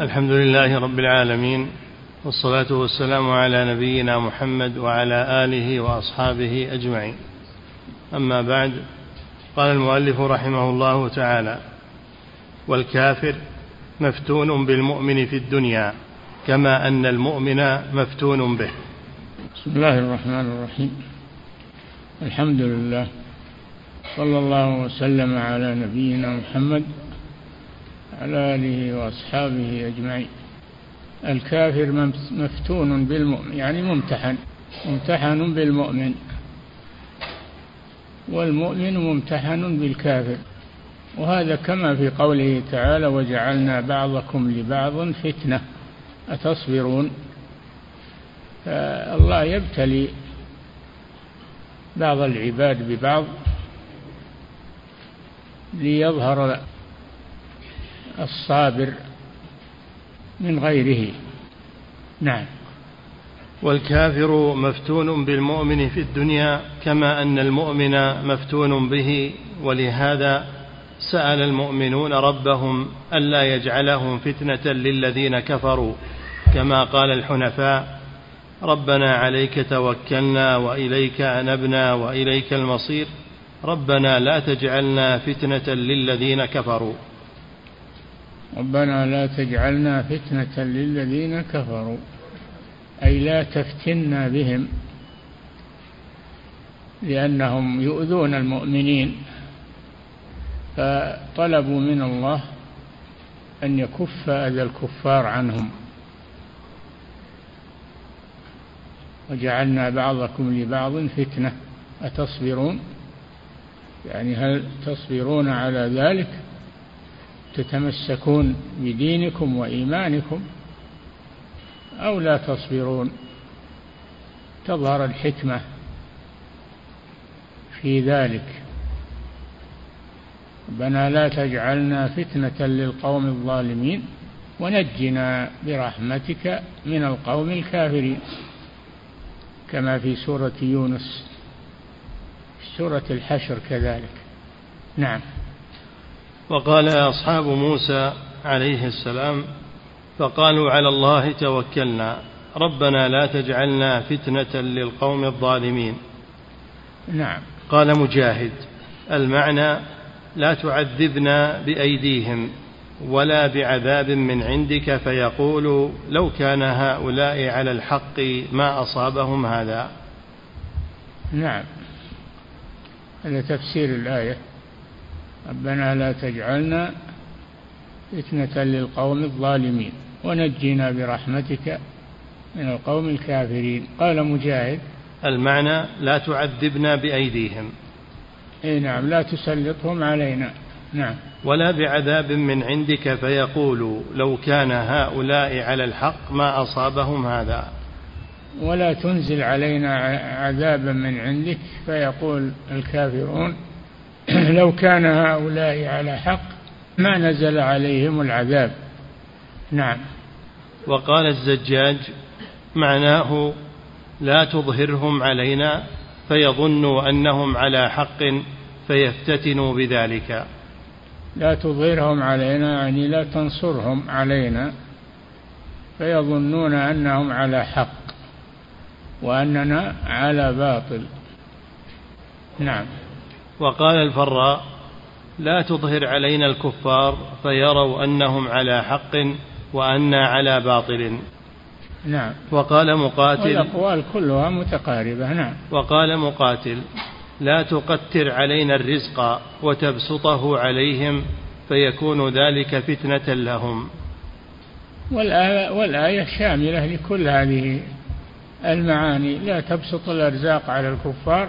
الحمد لله رب العالمين والصلاة والسلام على نبينا محمد وعلى آله وأصحابه أجمعين. أما بعد قال المؤلف رحمه الله تعالى والكافر مفتون بالمؤمن في الدنيا كما أن المؤمن مفتون به. بسم الله الرحمن الرحيم. الحمد لله صلى الله وسلم على نبينا محمد على آله وأصحابه أجمعين. الكافر مفتون بالمؤمن يعني ممتحن ممتحن بالمؤمن. والمؤمن ممتحن بالكافر. وهذا كما في قوله تعالى وجعلنا بعضكم لبعض فتنة. أتصبرون؟ فالله يبتلي بعض العباد ببعض ليظهر الصابر من غيره. نعم. والكافر مفتون بالمؤمن في الدنيا كما أن المؤمن مفتون به ولهذا سأل المؤمنون ربهم ألا يجعلهم فتنة للذين كفروا كما قال الحنفاء ربنا عليك توكلنا وإليك أنبنا وإليك المصير ربنا لا تجعلنا فتنة للذين كفروا. ربنا لا تجعلنا فتنة للذين كفروا أي لا تفتنا بهم لأنهم يؤذون المؤمنين. فطلبوا من الله أن يكف أذى الكفار عنهم. وجعلنا بعضكم لبعض فتنة أتصبرون؟ يعني هل تصبرون على ذلك؟ تتمسكون بدينكم وإيمانكم أو لا تصبرون تظهر الحكمة في ذلك. ربنا لا تجعلنا فتنة للقوم الظالمين ونجنا برحمتك من القوم الكافرين كما في سورة يونس سورة الحشر كذلك. نعم. وقال أصحاب موسى عليه السلام فقالوا على الله توكلنا ربنا لا تجعلنا فتنة للقوم الظالمين. نعم. قال مجاهد المعنى لا تعذبنا بأيديهم ولا بعذاب من عندك فيقول لو كان هؤلاء على الحق ما أصابهم هذا. نعم. هذا تفسير الآية. ربنا لا تجعلنا فتنة للقوم الظالمين ونجنا برحمتك من القوم الكافرين. قال مجاهد المعنى لا تعذبنا بأيديهم. إي نعم لا تسلطهم علينا. نعم. ولا بعذاب من عندك فيقول لو كان هؤلاء على الحق ما أصابهم هذا. ولا تنزل علينا عذابا من عندك فيقول الكافرون لو كان هؤلاء على حق ما نزل عليهم العذاب. نعم. وقال الزجاج معناه لا تظهرهم علينا فيظنوا أنهم على حق فيفتتنوا بذلك. لا تظهرهم علينا يعني لا تنصرهم علينا. فيظنون أنهم على حق وأننا على باطل. نعم. وقال الفراء لا تظهر علينا الكفار فيروا أنهم على حق وأنا على باطل. نعم. وقال مقاتل والأقوال كلها متقاربة. نعم. وقال مقاتل لا تقتر علينا الرزق وتبسطه عليهم فيكون ذلك فتنة لهم. والآية, والآية شاملة لكل هذه المعاني. لا تبسط الأرزاق على الكفار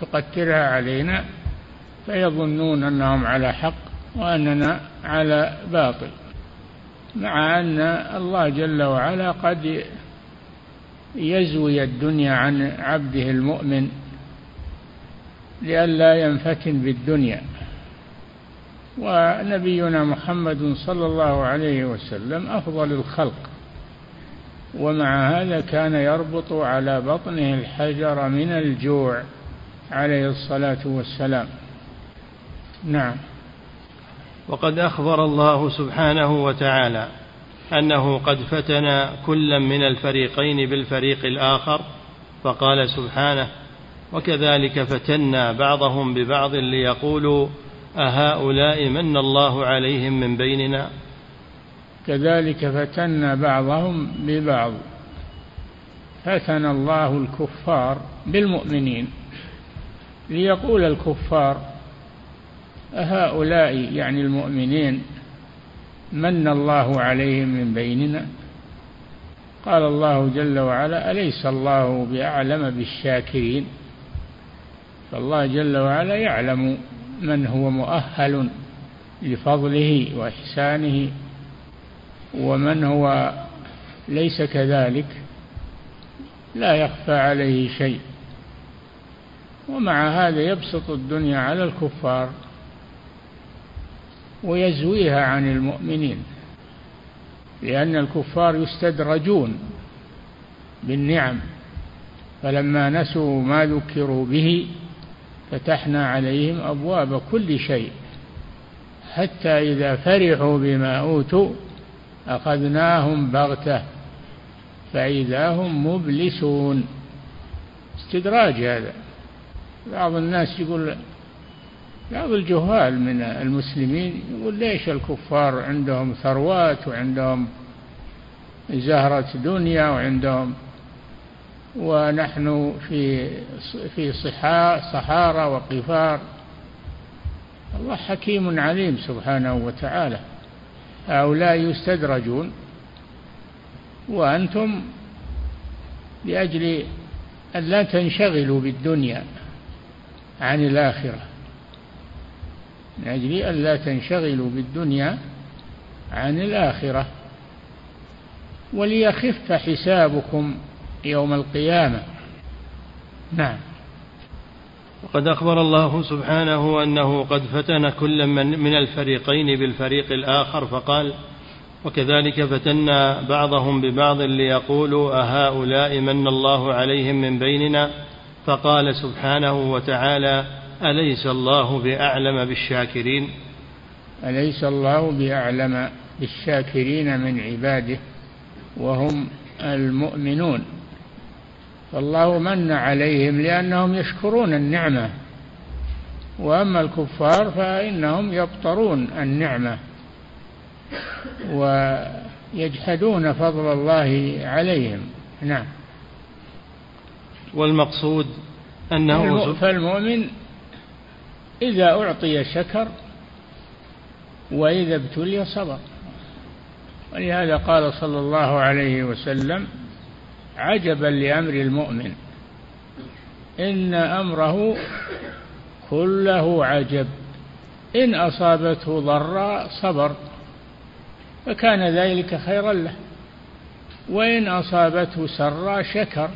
تقترها علينا فيظنون أنهم على حق وأننا على باطل مع أن الله جل وعلا قد يزوي الدنيا عن عبده المؤمن لئلا ينفتن بالدنيا. ونبينا محمد صلى الله عليه وسلم أفضل الخلق ومع هذا كان يربط على بطنه الحجر من الجوع عليه الصلاة والسلام. نعم. وقد أخبر الله سبحانه وتعالى أنه قد فتن كلا من الفريقين بالفريق الآخر فقال سبحانه وكذلك فتنا بعضهم ببعض ليقولوا أهؤلاء من الله عليهم من بيننا؟ كذلك فتنا بعضهم ببعض. فتن الله الكفار بالمؤمنين ليقول الكفار أهؤلاء يعني المؤمنين من الله عليهم من بيننا؟ قال الله جل وعلا أليس الله بأعلم بالشاكرين؟ فالله جل وعلا يعلم من هو مؤهل لفضله وإحسانه ومن هو ليس كذلك لا يخفى عليه شيء. ومع هذا يبسط الدنيا على الكفار. ويزويها عن المؤمنين لأن الكفار يستدرجون بالنعم فلما نسوا ما ذكروا به فتحنا عليهم أبواب كل شيء حتى إذا فرحوا بما أوتوا أخذناهم بغتة فإذا هم مبلسون. استدراج هذا. بعض الناس يقول بعض الجهال من المسلمين يقول ليش الكفار عندهم ثروات وعندهم زهرة دنيا وعندهم ونحن في في صحارى وقفار. الله حكيم عليم سبحانه وتعالى. هؤلاء يستدرجون وأنتم لأجل أن لا تنشغلوا بالدنيا عن الآخرة. من أجل أن لا تنشغلوا بالدنيا عن الآخرة. وليخف حسابكم يوم القيامة. نعم. وقد أخبر الله سبحانه أنه قد فتن كل من, من الفريقين بالفريق الآخر فقال وكذلك فتنا بعضهم ببعض ليقولوا أهؤلاء من الله عليهم من بيننا؟ فقال سبحانه وتعالى أليس الله بأعلم بالشاكرين؟ أليس الله بأعلم بالشاكرين من عباده وهم المؤمنون؟ فالله من عليهم لأنهم يشكرون النعمة وأما الكفار فإنهم يبطرون النعمة ويجحدون فضل الله عليهم. نعم. والمقصود أنه فالمؤمن إذا أعطي شكر وإذا ابتلي صبر. ولهذا قال صلى الله عليه وسلم عجبا لأمر المؤمن إن أمره كله عجب. إن أصابته ضراء صبر فكان ذلك خيرا له. وإن أصابته سراء شكر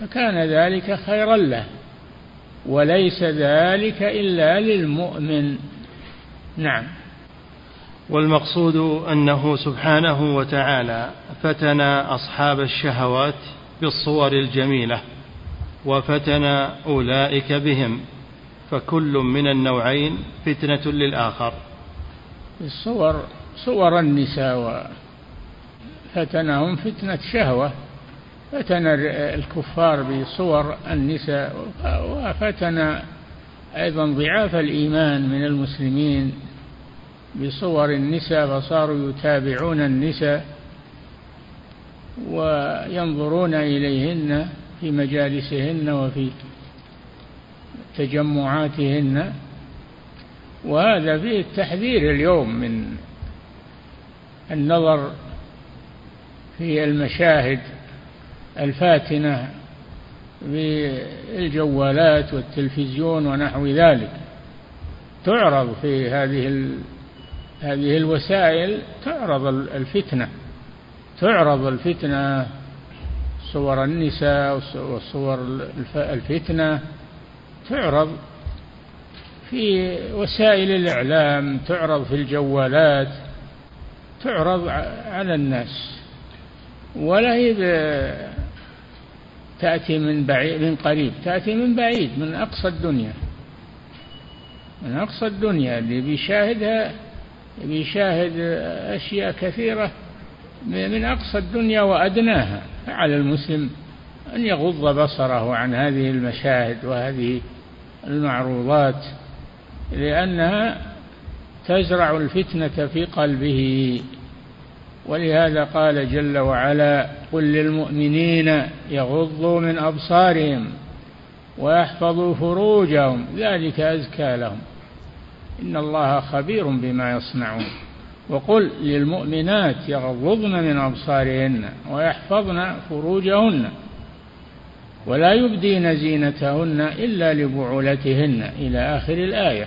فكان ذلك خيرا له. وليس ذلك إلا للمؤمن. نعم. والمقصود أنه سبحانه وتعالى فتن أصحاب الشهوات بالصور الجميلة وفتن أولئك بهم فكل من النوعين فتنة للآخر. الصور صور النساء فتنهم فتنة شهوة. فتن الكفار بصور النساء وفتن أيضا ضعاف الإيمان من المسلمين بصور النساء فصاروا يتابعون النساء وينظرون إليهن في مجالسهن وفي تجمعاتهن. وهذا فيه التحذير اليوم من النظر في المشاهد الفاتنة بالجوالات والتلفزيون ونحو ذلك. تعرض في هذه هذه الوسائل تعرض الفتنة. تعرض الفتنة صور النساء وصور الفتنة. تعرض في وسائل الإعلام تعرض في الجوالات تعرض على الناس. ولا هي تأتي من بعيد من قريب. تأتي من بعيد من أقصى الدنيا. من أقصى الدنيا. اللي بيشاهدها بيشاهد أشياء كثيرة من أقصى الدنيا وأدناها. فعلى المسلم أن يغض بصره عن هذه المشاهد وهذه المعروضات لأنها تزرع الفتنة في قلبه. ولهذا قال جل وعلا قل للمؤمنين يغضوا من أبصارهم ويحفظوا فروجهم ذلك أزكى لهم. إن الله خبير بما يصنعون. وقل للمؤمنات يغضضن من أبصارهن ويحفظن فروجهن ولا يبدين زينتهن إلا لبعولتهن. إلى آخر الآية.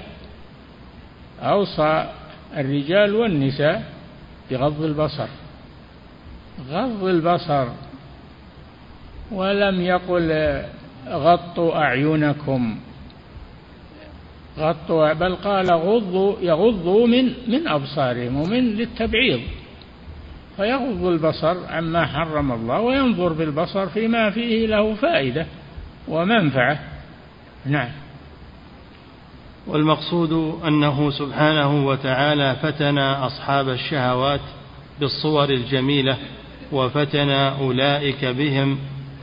أوصى الرجال والنساء بغض البصر. غض البصر ولم يقل غطوا أعينكم. غطوا بل قال غضوا يغضوا من من أبصارهم ومن للتبعيض. فيغض البصر عما حرم الله وينظر بالبصر فيما فيه له فائدة ومنفعة. نعم. والمقصود أنه سبحانه وتعالى فتن أصحاب الشهوات بالصور الجميلة وفتن أولئك بهم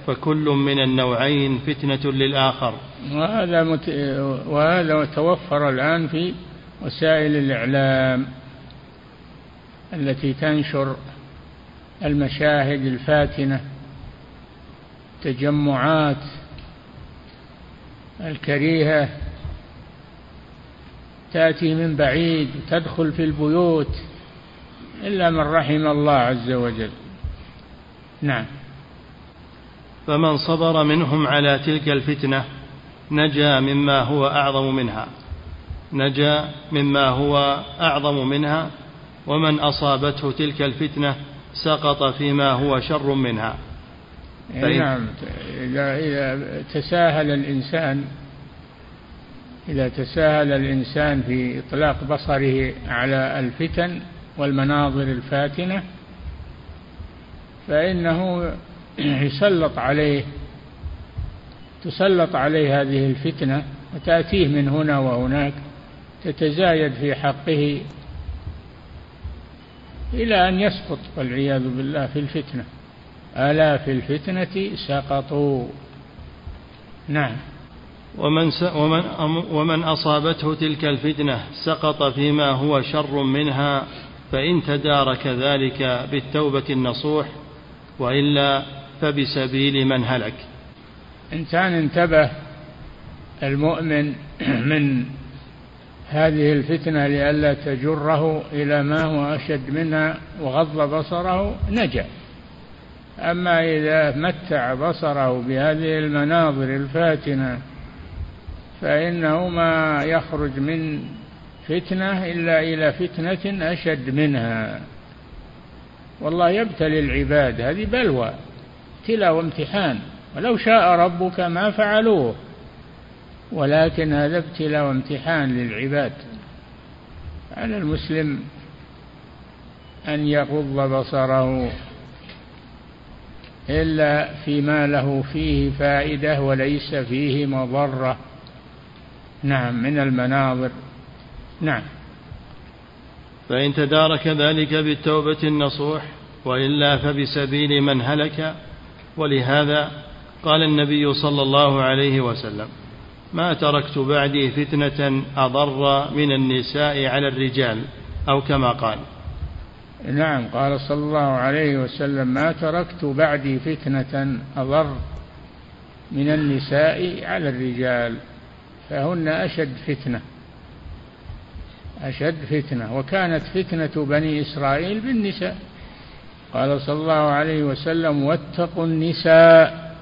فكل من النوعين فتنة للآخر. وهذا مت... وهذا توفر الآن في وسائل الإعلام التي تنشر المشاهد الفاتنة تجمعات الكريهة تأتي من بعيد تدخل في البيوت إلا من رحم الله عز وجل. نعم. فمن صبر منهم على تلك الفتنة نجا مما هو أعظم منها. نجا مما هو أعظم منها ومن أصابته تلك الفتنة سقط فيما هو شر منها. نعم. إذا, إذا تساهل الإنسان إذا تساهل الإنسان في إطلاق بصره على الفتن والمناظر الفاتنة فإنه يسلط عليه تسلط عليه هذه الفتنة وتأتيه من هنا وهناك تتزايد في حقه إلى أن يسقط والعياذ بالله في الفتنة. ألا في الفتنة سقطوا. نعم. ومن, ومن, ومن أصابته تلك الفتنة سقط فيما هو شر منها فإن تدارك ذلك بالتوبة النصوح وإلا فبسبيل من هلك. إن كان انتبه المؤمن من هذه الفتنة لئلا تجره إلى ما هو أشد منها وغض بصره نجا. أما إذا متع بصره بهذه المناظر الفاتنة فإنه ما يخرج من فتنة إلا إلى فتنة أشد منها. والله يبتلي العباد هذه بلوى ابتلاء وامتحان ولو شاء ربك ما فعلوه ولكن هذا ابتلاء وامتحان للعباد. على المسلم أن يغض بصره إلا فيما له فيه فائدة وليس فيه مضرة. نعم من المناظر. نعم. فإن تدارك ذلك بالتوبة النصوح وإلا فبسبيل من هلك. ولهذا قال النبي صلى الله عليه وسلم ما تركت بعدي فتنة أضر من النساء على الرجال. أو كما قال. نعم قال صلى الله عليه وسلم ما تركت بعدي فتنة أضر من النساء على الرجال فهن أشد فتنة. أشد فتنة وكانت فتنة بني إسرائيل بالنساء. قال صلى الله عليه وسلم واتقوا النساء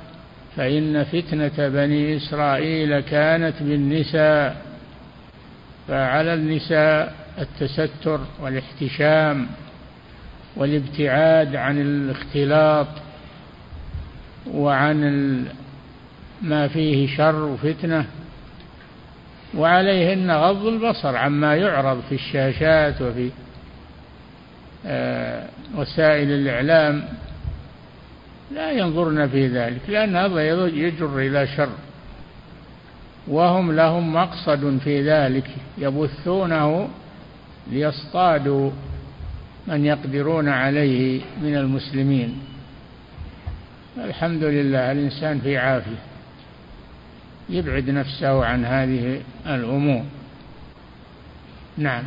فإن فتنة بني إسرائيل كانت بالنساء. فعلى النساء التستر والاحتشام والابتعاد عن الاختلاط وعن ما فيه شر وفتنة. وعليهن غض البصر عما يعرض في الشاشات وفي آه، وسائل الإعلام لا ينظرن في ذلك لأن هذا يجر إلى شر. وهم لهم مقصد في ذلك يبثونه ليصطادوا من يقدرون عليه من المسلمين. الحمد لله الإنسان في عافية. يبعد نفسه عن هذه الأمور. نعم.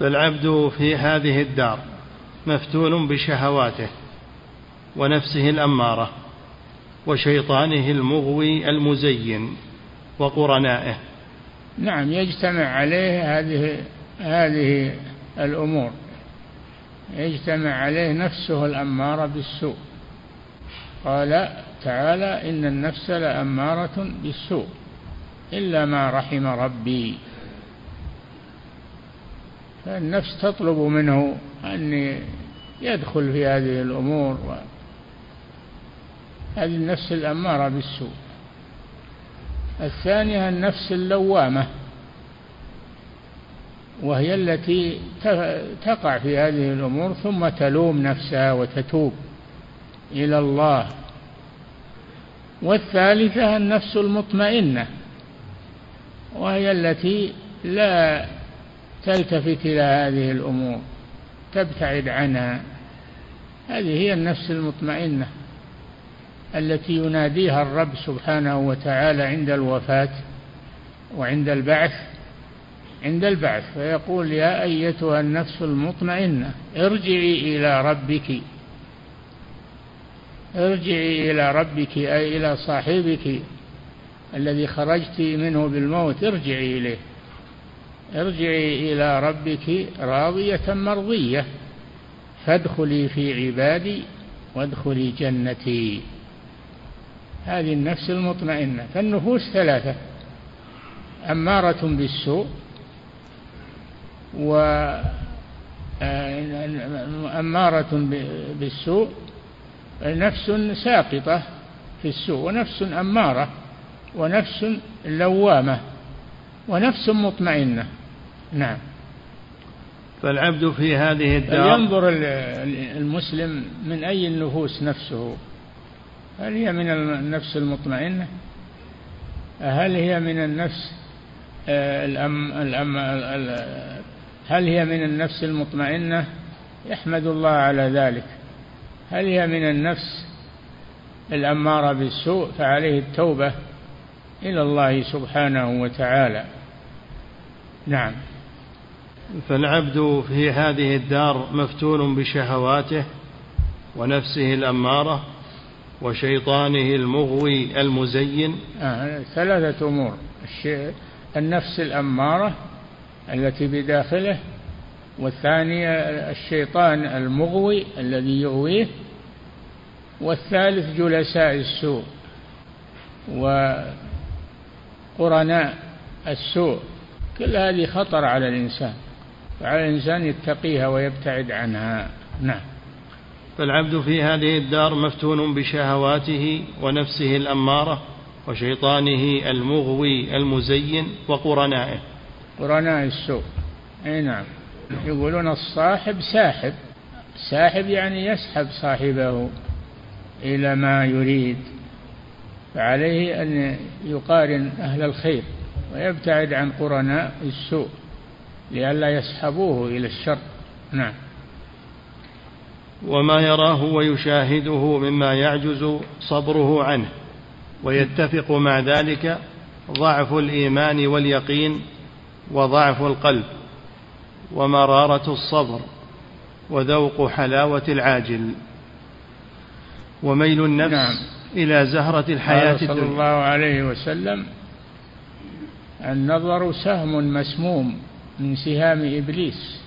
فالعبد في هذه الدار مفتون بشهواته ونفسه الأمارة وشيطانه المغوي المزين وقرنائه. نعم يجتمع عليه هذه هذه الأمور. يجتمع عليه نفسه الأمارة بالسوء. قال تعالى إن النفس لأمارة بالسوء إلا ما رحم ربي. فالنفس تطلب منه أن يدخل في هذه الأمور هذه النفس الأمارة بالسوء. الثانية النفس اللوامة وهي التي تقع في هذه الأمور ثم تلوم نفسها وتتوب إلى الله. والثالثة النفس المطمئنة وهي التي لا تلتفت إلى هذه الأمور تبتعد عنها. هذه هي النفس المطمئنة التي يناديها الرب سبحانه وتعالى عند الوفاة وعند البعث عند البعث فيقول يا أيتها النفس المطمئنة ارجعي إلى ربك ارجعي إلى ربك أي إلى صاحبك الذي خرجت منه بالموت ارجعي إليه. ارجعي إلى ربك راضية مرضية. فادخلي في عبادي وادخلي جنتي. هذه النفس المطمئنة. فالنفوس ثلاثة. أمارة بالسوء وأمارة بالسوء نفس ساقطة في السوء ونفس أمارة ونفس لوامة ونفس مطمئنة. نعم. فالعبد في هذه الدار ينظر المسلم من أي النفوس نفسه. هل هي من النفس المطمئنة؟ هل هي من النفس آه، الأم الأم هل هي من النفس المطمئنة؟ يحمد الله على ذلك. هل هي من النفس الأمارة بالسوء؟ فعليه التوبة إلى الله سبحانه وتعالى. نعم. فالعبد في هذه الدار مفتون بشهواته ونفسه الأمارة وشيطانه المغوي المزين. آه ثلاثة أمور. النفس الأمارة التي بداخله والثانية الشيطان المغوي الذي يغويه والثالث جلساء السوء وقرناء السوء. كل هذه خطر على الإنسان فعلى الإنسان يتقيها ويبتعد عنها. نعم. فالعبد في هذه الدار مفتون بشهواته ونفسه الأمارة وشيطانه المغوي المزين وقرنائه. قرناء السوء. أي نعم. يقولون الصاحب ساحب. ساحب يعني يسحب صاحبه إلى ما يريد. فعليه أن يقارن أهل الخير ويبتعد عن قرناء السوء لئلا يسحبوه إلى الشر. نعم. وما يراه ويشاهده مما يعجز صبره عنه ويتفق مع ذلك ضعف الإيمان واليقين وضعف القلب. ومرارة الصبر وذوق حلاوة العاجل وميل النفس نعم. إلى زهرة الحياة صلى الدنيا. الله عليه وسلم النظر سهم مسموم من سهام إبليس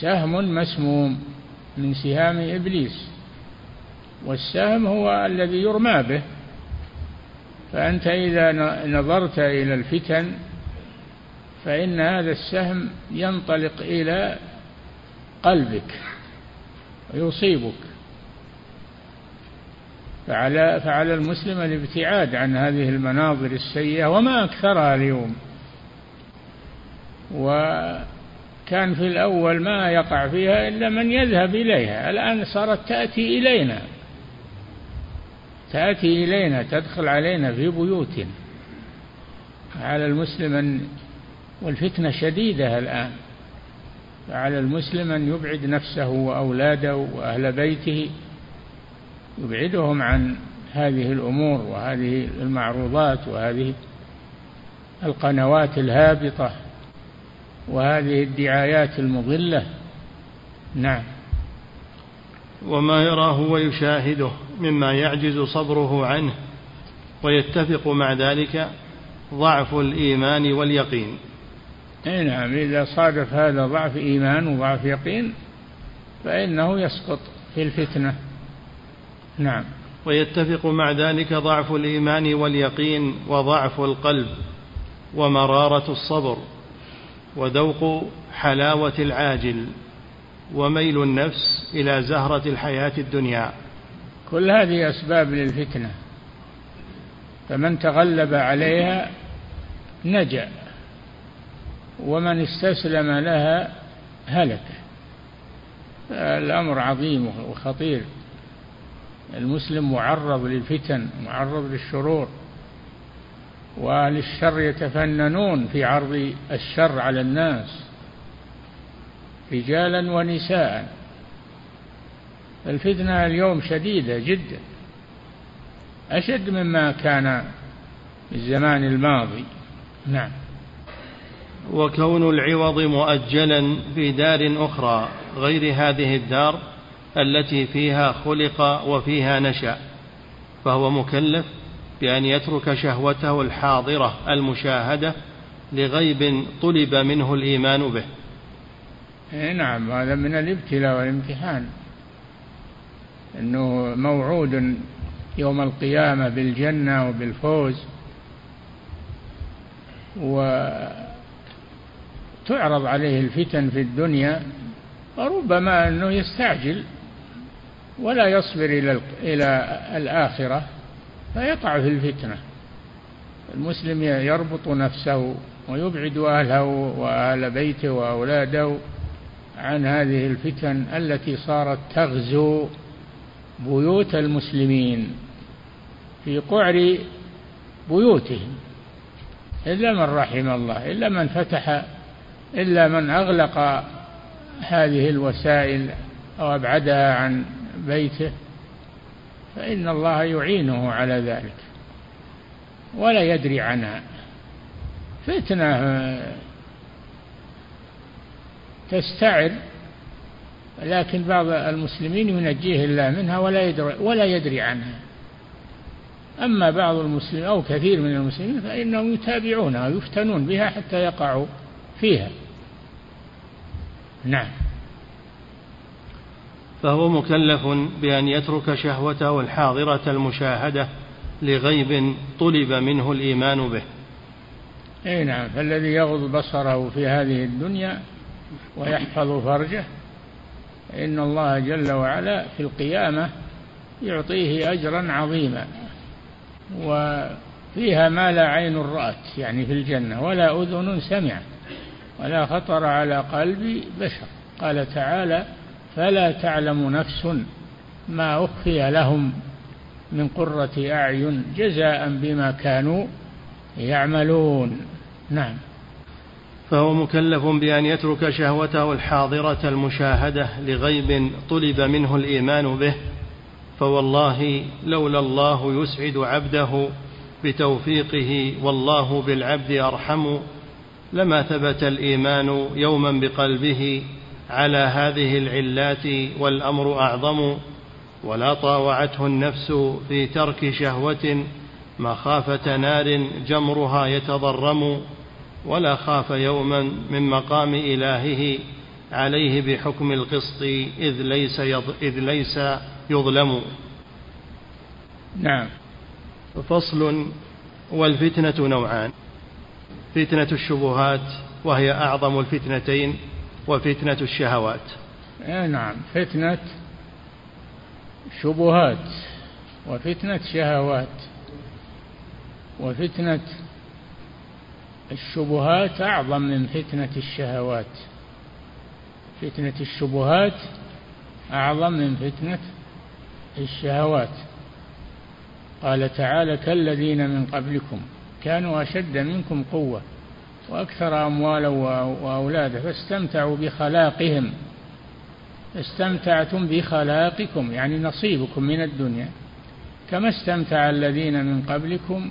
سهم مسموم من سهام إبليس والسهم هو الذي يرمى به فأنت إذا نظرت إلى الفتن فإن هذا السهم ينطلق إلى قلبك ويصيبك فعلى فعلى المسلم الابتعاد عن هذه المناظر السيئة وما أكثرها اليوم. و كان في الأول ما يقع فيها إلا من يذهب إليها الآن صارت تأتي إلينا. تأتي إلينا تدخل علينا في بيوتنا. على المسلم أن والفتنة شديدة الآن. فعلى المسلم أن يبعد نفسه وأولاده وأهل بيته يبعدهم عن هذه الأمور وهذه المعروضات وهذه القنوات الهابطة وهذه الدعايات المضلة. نعم. وما يراه ويشاهده مما يعجز صبره عنه ويتفق مع ذلك ضعف الإيمان واليقين. اي نعم إذا صادف هذا ضعف إيمان وضعف يقين فإنه يسقط في الفتنة. نعم. ويتفق مع ذلك ضعف الإيمان واليقين وضعف القلب ومرارة الصبر وذوق حلاوة العاجل وميل النفس إلى زهرة الحياة الدنيا. كل هذه أسباب للفتنة. فمن تغلب عليها نجا. ومن استسلم لها هلك. الأمر عظيم وخطير. المسلم معرض للفتن معرض للشرور وأهل الشر يتفننون في عرض الشر على الناس رجالا ونساء. الفتنة اليوم شديدة جدا. أشد مما كان في الزمان الماضي. نعم. وكون العوض مؤجلا في دار أخرى غير هذه الدار التي فيها خلق وفيها نشأ فهو مكلف بأن يترك شهوته الحاضرة المشاهدة لغيب طلب منه الإيمان به. إيه نعم هذا من الابتلاء والامتحان. أنه موعود يوم القيامة بالجنة وبالفوز وتعرض عليه الفتن في الدنيا وربما أنه يستعجل ولا يصبر إلى إلى الآخرة فيقع في الفتنة. المسلم يربط نفسه ويبعد أهله وأهل بيته وأولاده عن هذه الفتن التي صارت تغزو بيوت المسلمين في قعر بيوتهم. إلا من رحم الله إلا من فتح إلا من أغلق هذه الوسائل أو أبعدها عن بيته فإن الله يعينه على ذلك ولا يدري عنها. فتنة تستعر لكن بعض المسلمين ينجيه الله منها ولا يدري ولا يدري عنها. أما بعض المسلمين أو كثير من المسلمين فإنهم يتابعونها ويفتنون بها حتى يقعوا فيها. نعم. فهو مكلف بأن يترك شهوته الحاضرة المشاهدة لغيب طلب منه الإيمان به. أي نعم. فالذي يغض بصره في هذه الدنيا ويحفظ فرجه إن الله جل وعلا في القيامة يعطيه أجرا عظيما. وفيها ما لا عين رأت يعني في الجنة ولا أذن سمعت. ولا خطر على قلب بشر. قال تعالى فلا تعلم نفس ما أخفي لهم من قرة أعين جزاء بما كانوا يعملون. نعم. فهو مكلف بأن يترك شهوته الحاضرة المشاهدة لغيب طلب منه الإيمان به فوالله لولا الله يسعد عبده بتوفيقه والله بالعبد أرحم. لما ثبت الإيمان يوما بقلبه على هذه العلات والأمر أعظم ولا طاوعته النفس في ترك شهوة مخافة نار جمرها يتضرم ولا خاف يوما من مقام إلهه عليه بحكم القسط إذ ليس. إذ ليس يظلم نعم فصل والفتنة نوعان فتنة الشبهات وهي أعظم الفتنتين وفتنة الشهوات. نعم فتنة شبهات وفتنة شهوات وفتنة الشبهات أعظم من فتنة الشهوات. فتنة الشبهات أعظم من فتنة الشهوات. قال تعالى كالذين من قبلكم كانوا أشد منكم قوة وأكثر أموالا وأولادا فاستمتعوا بخلاقهم. استمتعتم بخلاقكم يعني نصيبكم من الدنيا. كما استمتع الذين من قبلكم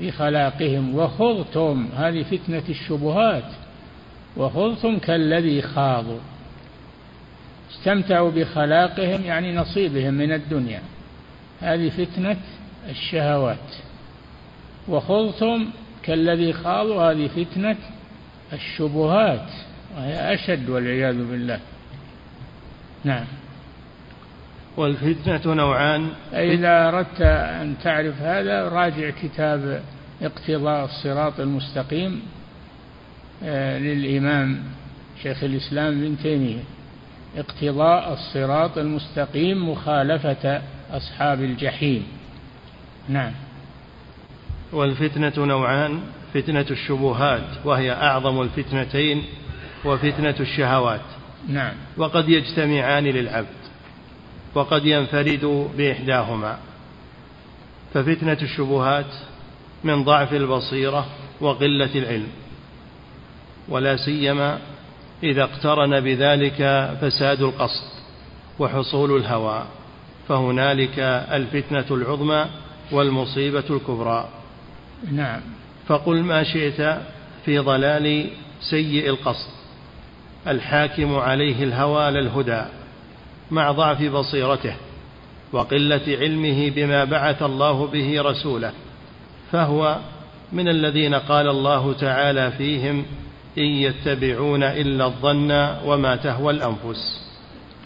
بخلاقهم. وخضتم هذه فتنة الشبهات. وخضتم كالذي خاضوا. استمتعوا بخلاقهم يعني نصيبهم من الدنيا. هذه فتنة الشهوات. وخضتم كالذي خاضوا هذه فتنة الشبهات وهي أشد والعياذ بالله. نعم. والفتنة نوعان. إذا أردت أن تعرف هذا راجع كتاب اقتضاء الصراط المستقيم آه، للإمام شيخ الإسلام بن تيمية. اقتضاء الصراط المستقيم مخالفة أصحاب الجحيم. نعم. والفتنة نوعان فتنة الشبهات وهي أعظم الفتنتين وفتنة الشهوات. نعم. وقد يجتمعان للعبد وقد ينفرد بإحداهما. ففتنة الشبهات من ضعف البصيرة وقلة العلم. ولا سيما إذا اقترن بذلك فساد القصد وحصول الهوى فهنالك الفتنة العظمى والمصيبة الكبرى. نعم. فقل ما شئت في ضلال سيء القصد. الحاكم عليه الهوى للهدى مع ضعف بصيرته وقلة علمه بما بعث الله به رسوله. فهو من الذين قال الله تعالى فيهم إن يتبعون إلا الظن وما تهوى الأنفس.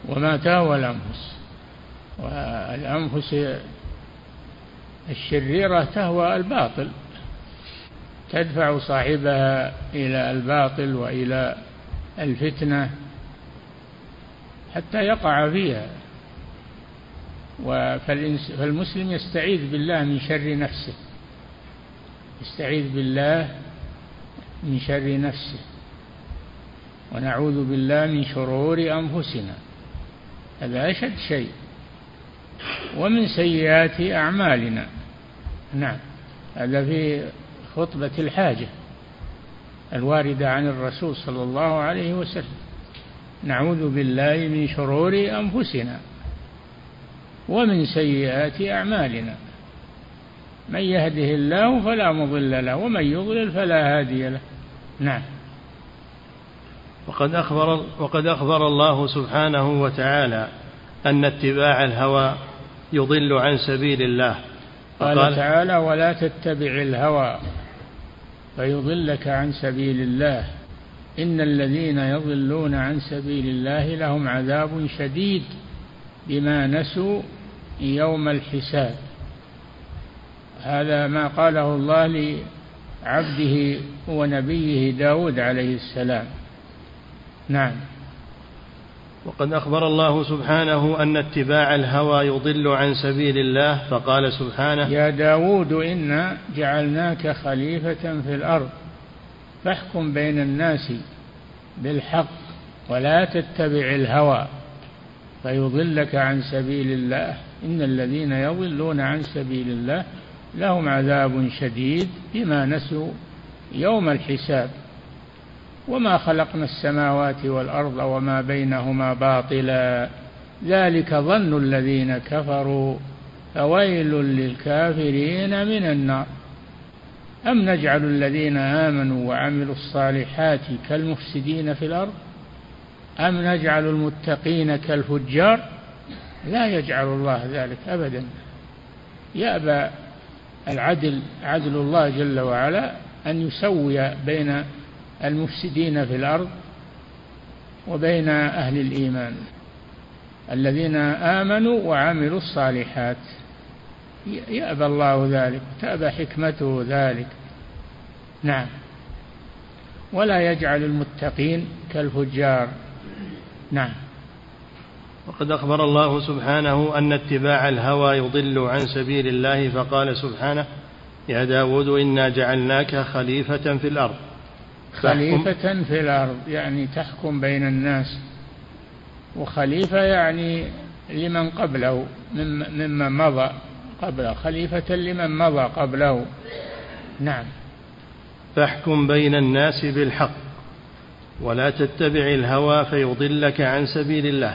وما تهوى الأنفس. والأنفس الشريرة تهوى الباطل. تدفع صاحبها إلى الباطل وإلى الفتنة حتى يقع فيها. فالمسلم يستعيذ بالله من شر نفسه. يستعيذ بالله من شر نفسه. ونعوذ بالله من شرور أنفسنا. هذا أشد شيء. ومن سيئات أعمالنا. نعم. هذا في خطبة الحاجة الواردة عن الرسول صلى الله عليه وسلم. نعوذ بالله من شرور أنفسنا ومن سيئات أعمالنا. من يهده الله فلا مضل له ومن يضلل فلا هادي له. نعم. وقد أخبر, وقد أخبر الله سبحانه وتعالى أن اتباع الهوى يضل عن سبيل الله. قال تعالى ولا تتبع الهوى فيضلك عن سبيل الله. إن الذين يضلون عن سبيل الله لهم عذاب شديد بما نسوا يوم الحساب. هذا ما قاله الله لعبده ونبيه داود عليه السلام. نعم. وقد أخبر الله سبحانه أن اتباع الهوى يضل عن سبيل الله فقال سبحانه يا داود إنا جعلناك خليفة في الأرض فاحكم بين الناس بالحق ولا تتبع الهوى فيضلك عن سبيل الله. إن الذين يضلون عن سبيل الله لهم عذاب شديد بما نسوا يوم الحساب. وما خلقنا السماوات والأرض وما بينهما باطلا. ذلك ظن الذين كفروا. فويل للكافرين من النار. أم نجعل الذين آمنوا وعملوا الصالحات كالمفسدين في الأرض؟ أم نجعل المتقين كالفجار؟ لا يجعل الله ذلك أبدا. يابى العدل عدل الله جل وعلا أن يسوي بين المفسدين في الأرض وبين أهل الإيمان الذين آمنوا وعملوا الصالحات. يأبى الله ذلك تأبى حكمته ذلك. نعم. ولا يجعل المتقين كالفجار. نعم. وقد أخبر الله سبحانه أن اتباع الهوى يضل عن سبيل الله فقال سبحانه يا داود إنا جعلناك خليفة في الأرض. خليفة في الأرض يعني تحكم بين الناس. وخليفة يعني لمن قبله ممن مضى قبله خليفة لمن مضى قبله. نعم. فاحكم بين الناس بالحق ولا تتبع الهوى فيضلك عن سبيل الله.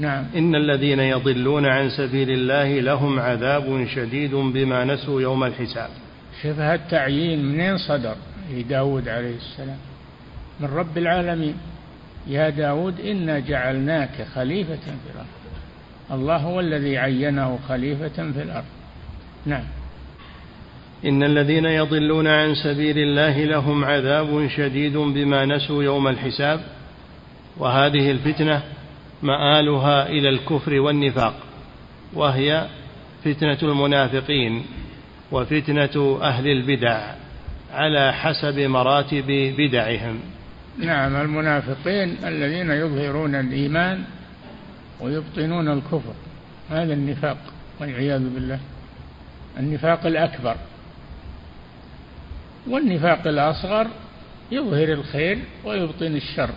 نعم. إن الذين يضلون عن سبيل الله لهم عذاب شديد بما نسوا يوم الحساب. شوف التعيين منين صدر. لداود عليه السلام من رب العالمين. يا داود إنا جعلناك خليفة في الأرض. الله هو الذي عينه خليفة في الأرض. نعم. إن الذين يضلون عن سبيل الله لهم عذاب شديد بما نسوا يوم الحساب وهذه الفتنة مآلها إلى الكفر والنفاق وهي فتنة المنافقين وفتنة أهل البدع. على حسب مراتب بدعهم. نعم المنافقين الذين يظهرون الإيمان ويبطنون الكفر. هذا النفاق والعياذ بالله. النفاق الأكبر. والنفاق الأصغر يظهر الخير ويبطن الشر.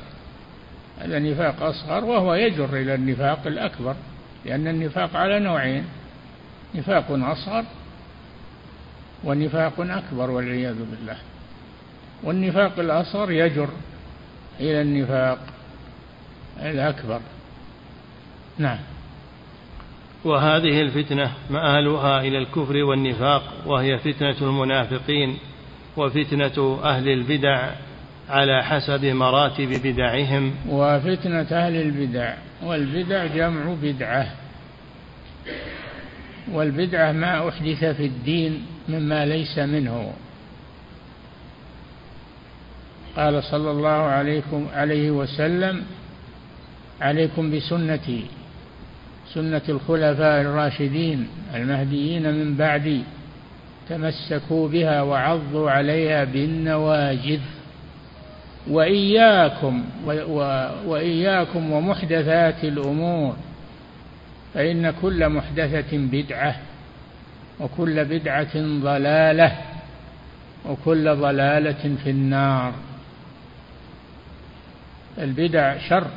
هذا نفاق أصغر وهو يجر إلى النفاق الأكبر لأن النفاق على نوعين. نفاق أصغر ونفاق أكبر والعياذ بالله. والنفاق الأصغر يجر إلى النفاق الأكبر. نعم. وهذه الفتنة مآلها إلى الكفر والنفاق وهي فتنة المنافقين وفتنة أهل البدع على حسب مراتب بدعهم. وفتنة أهل البدع والبدع جمع بدعة. والبدعة ما أحدث في الدين مما ليس منه. قال صلى الله عليكم عليه وسلم عليكم بسنتي سنة الخلفاء الراشدين المهديين من بعدي تمسكوا بها وعضوا عليها بالنواجذ وإياكم وإياكم ومحدثات الأمور فإن كل محدثة بدعة. وكل بدعة ضلالة وكل ضلالة في النار. البدع شر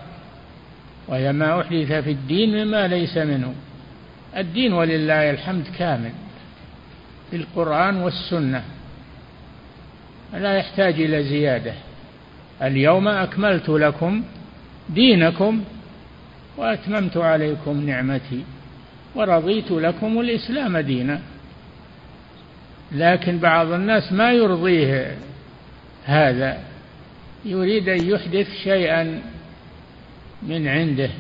وهي ما أحدث في الدين مما ليس منه. الدين ولله الحمد كامل بالقرآن والسنة لا يحتاج إلى زيادة. اليوم أكملت لكم دينكم وأتممت عليكم نعمتي ورضيت لكم الإسلام دينا. لكن بعض الناس ما يرضيه هذا. يريد أن يحدث شيئا من عنده.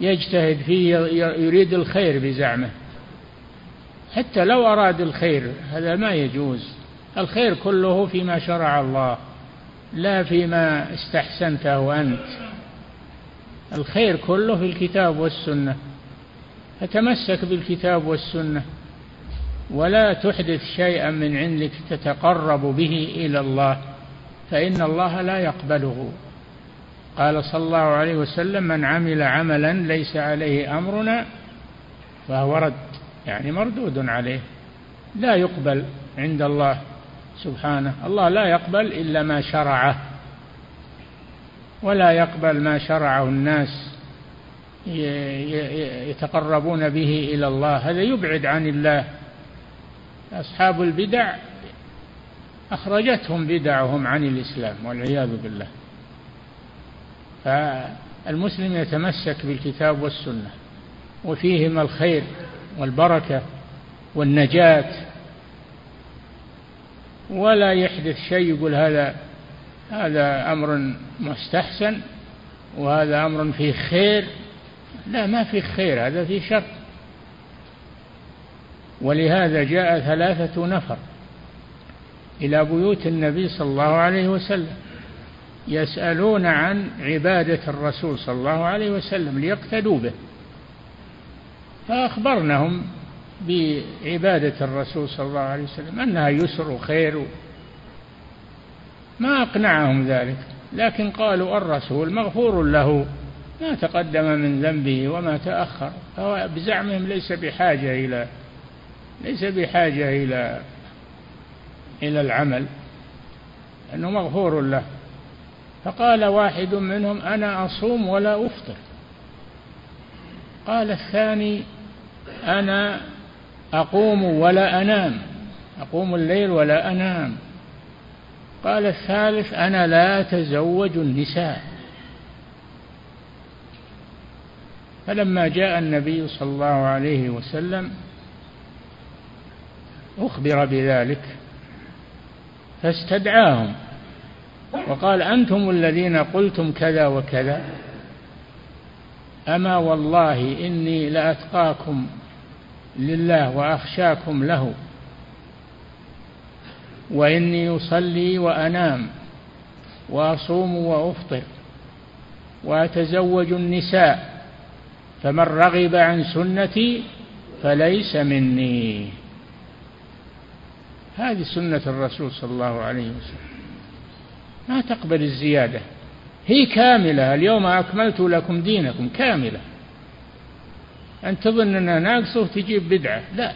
يجتهد فيه يريد الخير بزعمه. حتى لو أراد الخير هذا ما يجوز. الخير كله فيما شرع الله لا فيما استحسنته أنت. الخير كله في الكتاب والسنة. فتمسك بالكتاب والسنة. ولا تحدث شيئا من عندك تتقرب به إلى الله فإن الله لا يقبله. قال صلى الله عليه وسلم من عمل عملا ليس عليه أمرنا فهو رد يعني مردود عليه. لا يقبل عند الله سبحانه. الله لا يقبل إلا ما شرعه ولا يقبل ما شرعه الناس يتقربون به إلى الله. هذا يبعد عن الله. أصحاب البدع أخرجتهم بدعهم عن الإسلام والعياذ بالله. فالمسلم يتمسك بالكتاب والسنة وفيهما الخير والبركة والنجاة. ولا يحدث شيء يقول هذا هذا أمر مستحسن وهذا أمر فيه خير. لا ما في خير هذا فيه شر. ولهذا جاء ثلاثة نفر إلى بيوت النبي صلى الله عليه وسلم يسألون عن عبادة الرسول صلى الله عليه وسلم ليقتدوا به. فأخبرنهم بعبادة الرسول صلى الله عليه وسلم أنها يسر وخير. ما أقنعهم ذلك لكن قالوا الرسول مغفور له ما تقدم من ذنبه وما تأخر فهو بزعمهم ليس بحاجة إلى ليس بحاجة إلى إلى العمل أنه مغفور له. فقال واحد منهم أنا أصوم ولا أفطر. قال الثاني أنا أقوم ولا أنام. أقوم الليل ولا أنام. قال الثالث أنا لا أتزوج النساء. فلما جاء النبي صلى الله عليه وسلم أخبر بذلك فاستدعاهم وقال أنتم الذين قلتم كذا وكذا أما والله إني لأتقاكم لله وأخشاكم له وإني أصلي وأنام وأصوم وأفطر وأتزوج النساء فمن رغب عن سنتي فليس مني. هذه سنة الرسول صلى الله عليه وسلم. ما تقبل الزيادة. هي كاملة. اليوم أكملت لكم دينكم. كاملة. أن تظن أنها ناقصة وتجيب بدعة. لا.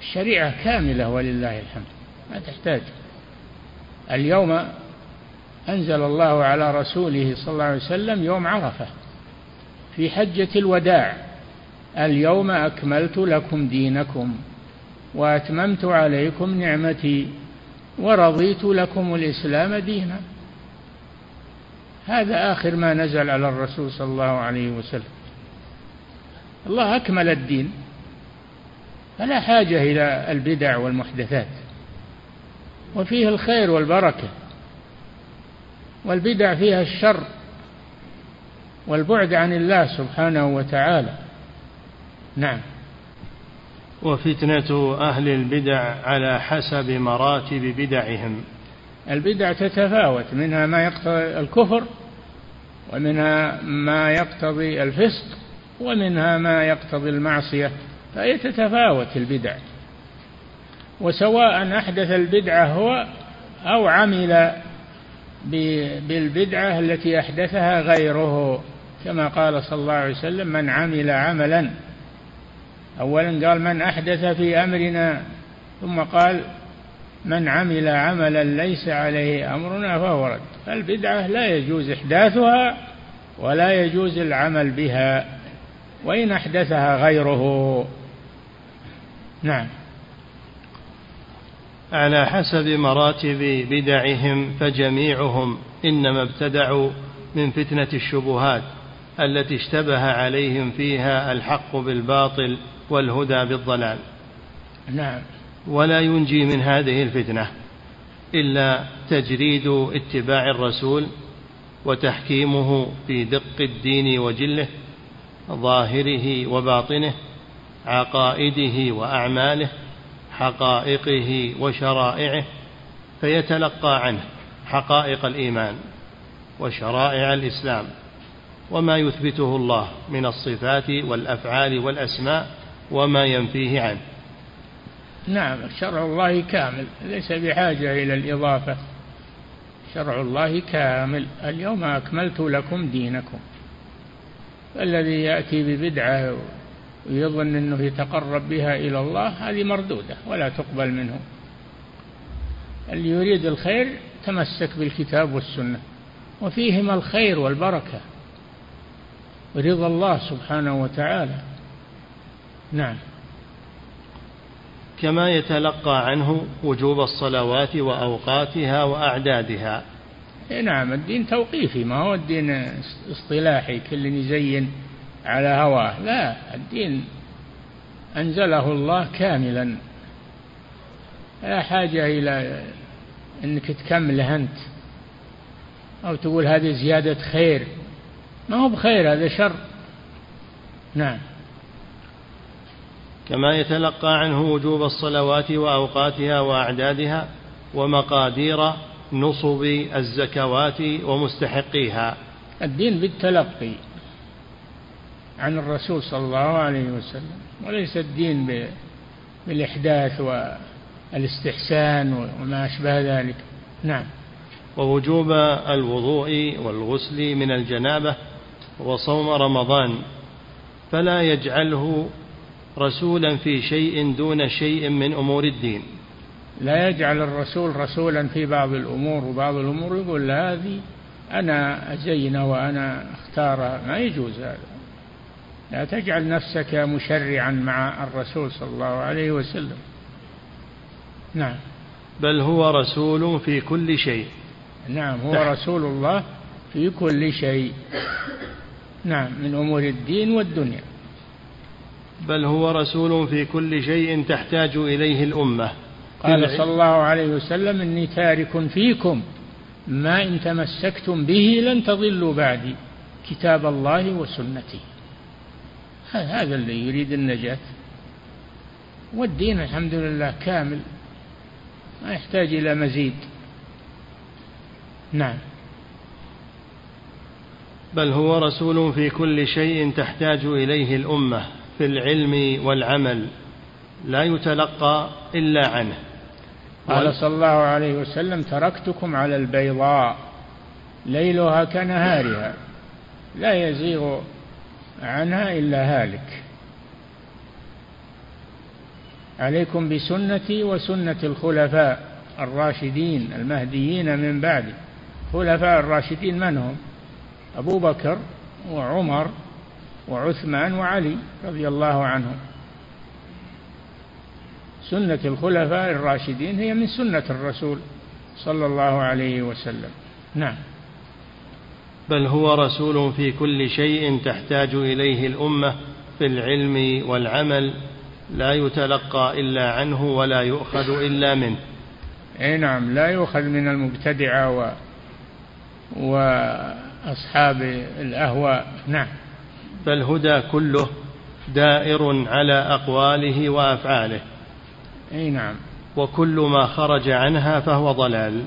الشريعة كاملة ولله الحمد. ما تحتاج. اليوم أنزل الله على رسوله صلى الله عليه وسلم يوم عرفة في حجة الوداع. اليوم أكملت لكم دينكم. وأتممت عليكم نعمتي ورضيت لكم الإسلام دينا. هذا آخر ما نزل على الرسول صلى الله عليه وسلم. الله أكمل الدين. فلا حاجة إلى البدع والمحدثات. وفيه الخير والبركة. والبدع فيها الشر. والبعد عن الله سبحانه وتعالى. نعم. وفتنة أهل البدع على حسب مراتب بدعهم. البدع تتفاوت منها ما يقتضي الكفر ومنها ما يقتضي الفسق ومنها ما يقتضي المعصية فهي تتفاوت البدع. وسواء أحدث البدعة هو أو عمل بالبدعة التي أحدثها غيره كما قال صلى الله عليه وسلم من عمل عملا أولا قال من أحدث في أمرنا ثم قال من عمل عملا ليس عليه أمرنا فهو رد. فالبدعة لا يجوز إحداثها ولا يجوز العمل بها وإن أحدثها غيره. نعم. على حسب مراتب بدعهم فجميعهم إنما ابتدعوا من فتنة الشبهات التي اشتبه عليهم فيها الحق بالباطل والهدى بالضلال. نعم. ولا ينجي من هذه الفتنة إلا تجريد اتباع الرسول وتحكيمه في دق الدين وجله ظاهره وباطنه عقائده وأعماله حقائقه وشرائعه فيتلقى عنه حقائق الإيمان وشرائع الإسلام. وما يثبته الله من الصفات والأفعال والأسماء وما ينفيه عنه. نعم شرع الله كامل ليس بحاجة إلى الإضافة. شرع الله كامل اليوم أكملت لكم دينكم. الذي يأتي ببدعة ويظن أنه يتقرب بها إلى الله هذه مردودة ولا تقبل منه. اللي يريد الخير تمسك بالكتاب والسنة وفيهما الخير والبركة. ورضا الله سبحانه وتعالى. نعم. كما يتلقى عنه وجوب الصلوات وأوقاتها وأعدادها. إيه نعم الدين توقيفي ما هو الدين اصطلاحي كل يزين على هواه. لا الدين أنزله الله كاملا. لا حاجة إلى إنك تكمله أنت أو تقول هذه زيادة خير. ما هو بخير هذا شر. نعم. كما يتلقى عنه وجوب الصلوات وأوقاتها وأعدادها ومقادير نصب الزكوات ومستحقيها. الدين بالتلقي عن الرسول صلى الله عليه وسلم وليس الدين بالإحداث والإستحسان وما أشبه ذلك. نعم. ووجوب الوضوء والغسل من الجنابة وصوم رمضان فلا يجعله رسولا في شيء دون شيء من أمور الدين. لا يجعل الرسول رسولا في بعض الأمور وبعض الأمور يقول هذه أنا ازين وأنا أختار. ما يجوز هذا. لا تجعل نفسك مشرعا مع الرسول صلى الله عليه وسلم. نعم. بل هو رسول في كل شيء. نعم هو رسول الله في كل شيء. نعم من أمور الدين والدنيا. بل هو رسول في كل شيء تحتاج إليه الأمة. قال صلى الله عليه وسلم إني تارك فيكم ما إن تمسكتم به لن تضلوا بعدي كتاب الله وسنتي. هذا اللي يريد النجاة. والدين الحمد لله كامل ما يحتاج إلى مزيد. نعم. بل هو رسول في كل شيء تحتاج إليه الأمة. في العلم والعمل لا يتلقى إلا عنه. قال صلى الله عليه وسلم تركتكم على البيضاء ليلها كنهارها لا يزيغ عنها إلا هالك. عليكم بسنتي وسنة الخلفاء الراشدين المهديين من بعدي. خلفاء الراشدين من هم؟ أبو بكر وعمر وعثمان وعلي رضي الله عنهم. سنة الخلفاء الراشدين هي من سنة الرسول صلى الله عليه وسلم. نعم. بل هو رسول في كل شيء تحتاج إليه الأمة في العلم والعمل لا يتلقى إلا عنه ولا يؤخذ إلا منه. أي نعم لا يؤخذ من المبتدعة و وأصحاب الأهواء. نعم. فالهدى كله دائر على أقواله وأفعاله. أي نعم. وكل ما خرج عنها فهو ضلال.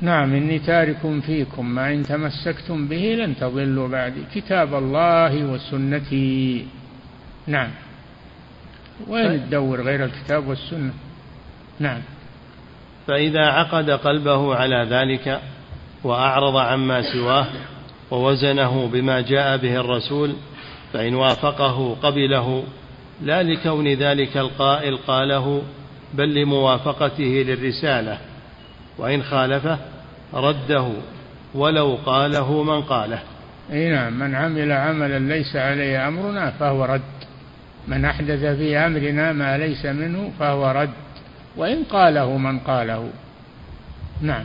نعم إني تارك فيكم ما إن تمسكتم به لن تضلوا بعدي. كتاب الله وسنتي. نعم. وين تدور غير الكتاب والسنة؟ نعم. فإذا عقد قلبه على ذلك وأعرض عما سواه ووزنه بما جاء به الرسول فإن وافقه قبله لا لكون ذلك القائل قاله بل لموافقته للرسالة وإن خالفه رده ولو قاله من قاله. إي نعم من عمل عملا ليس عليه أمرنا فهو رد. من أحدث في أمرنا ما ليس منه فهو رد وإن قاله من قاله. نعم.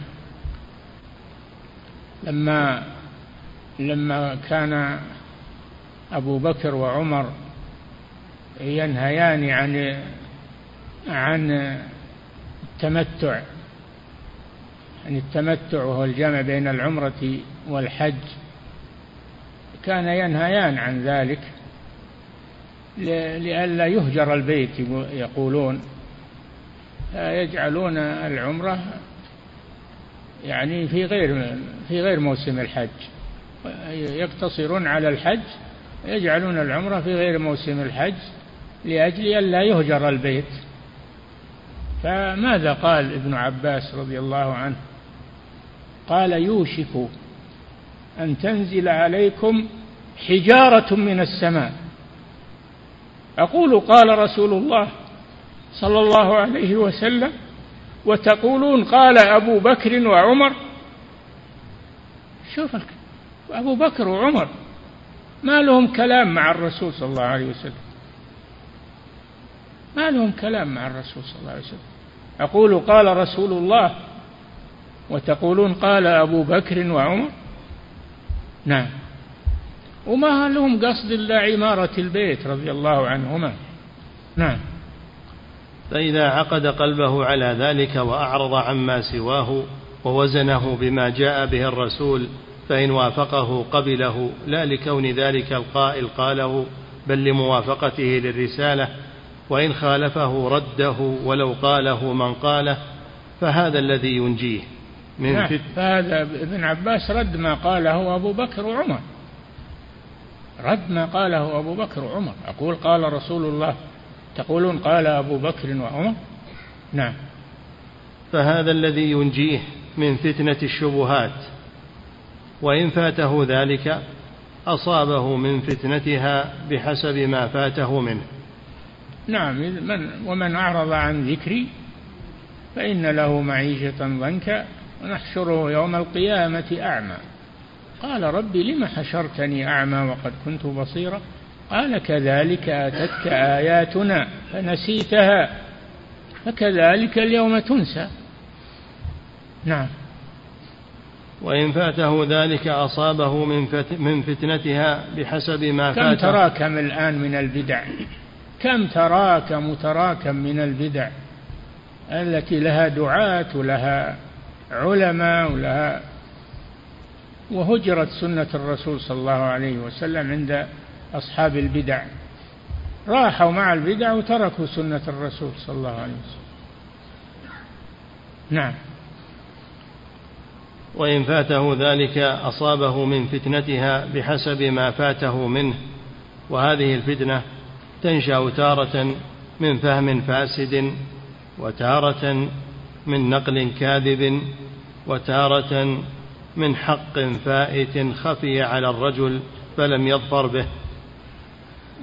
لما لما كان أبو بكر وعمر ينهيان عن عن التمتع عن التمتع وهو الجمع بين العمرة والحج كان ينهيان عن ذلك لئلا يهجر البيت يقولون يجعلون العمرة يعني في غير في غير موسم الحج. يقتصرون على الحج يجعلون العمرة في غير موسم الحج لأجل ألا يهجر البيت. فماذا قال ابن عباس رضي الله عنه؟ قال يوشك أن تنزل عليكم حجارة من السماء. أقول قال رسول الله صلى الله عليه وسلم وتقولون قال أبو بكر وعمر. شوف أبو بكر وعمر. ما لهم كلام مع الرسول صلى الله عليه وسلم. ما لهم كلام مع الرسول صلى الله عليه وسلم. أقول قال رسول الله وتقولون قال أبو بكر وعمر؟ نعم. وما لهم قصد إلا عمارة البيت رضي الله عنهما. نعم. فإذا عقد قلبه على ذلك وأعرض عما سواه ووزنه بما جاء به الرسول فإن وافقه قبله لا لكون ذلك القائل قاله بل لموافقته للرسالة وإن خالفه رده ولو قاله من قاله فهذا الذي ينجيه من نعم فهذا ابن عباس رد ما قاله أبو بكر وعمر. رد ما قاله أبو بكر وعمر. أقول قال رسول الله تقولون قال أبو بكر وعمر؟ نعم. فهذا الذي ينجيه من فتنة الشبهات. وإن فاته ذلك أصابه من فتنتها بحسب ما فاته منه. نعم من ومن أعرض عن ذكري فإن له معيشة ضنكا ونحشره يوم القيامة أعمى. قال رب لم حشرتني أعمى وقد كنت بصيرا؟ قال كذلك أتتك آياتنا فنسيتها فكذلك اليوم تنسى. نعم. وإن فاته ذلك أصابه من, من فتنتها بحسب ما كم تراكم الآن من البدع؟ كم تراكم وتراكم من البدع؟ التي لها دعاة ولها علماء ولها وهجرت سنة الرسول صلى الله عليه وسلم عند أصحاب البدع. راحوا مع البدع وتركوا سنة الرسول صلى الله عليه وسلم. نعم. وإن فاته ذلك أصابه من فتنتها بحسب ما فاته منه. وهذه الفتنة تنشأ تارة من فهم فاسد وتارة من نقل كاذب وتارة من حق فائت خفي على الرجل فلم يظفر به.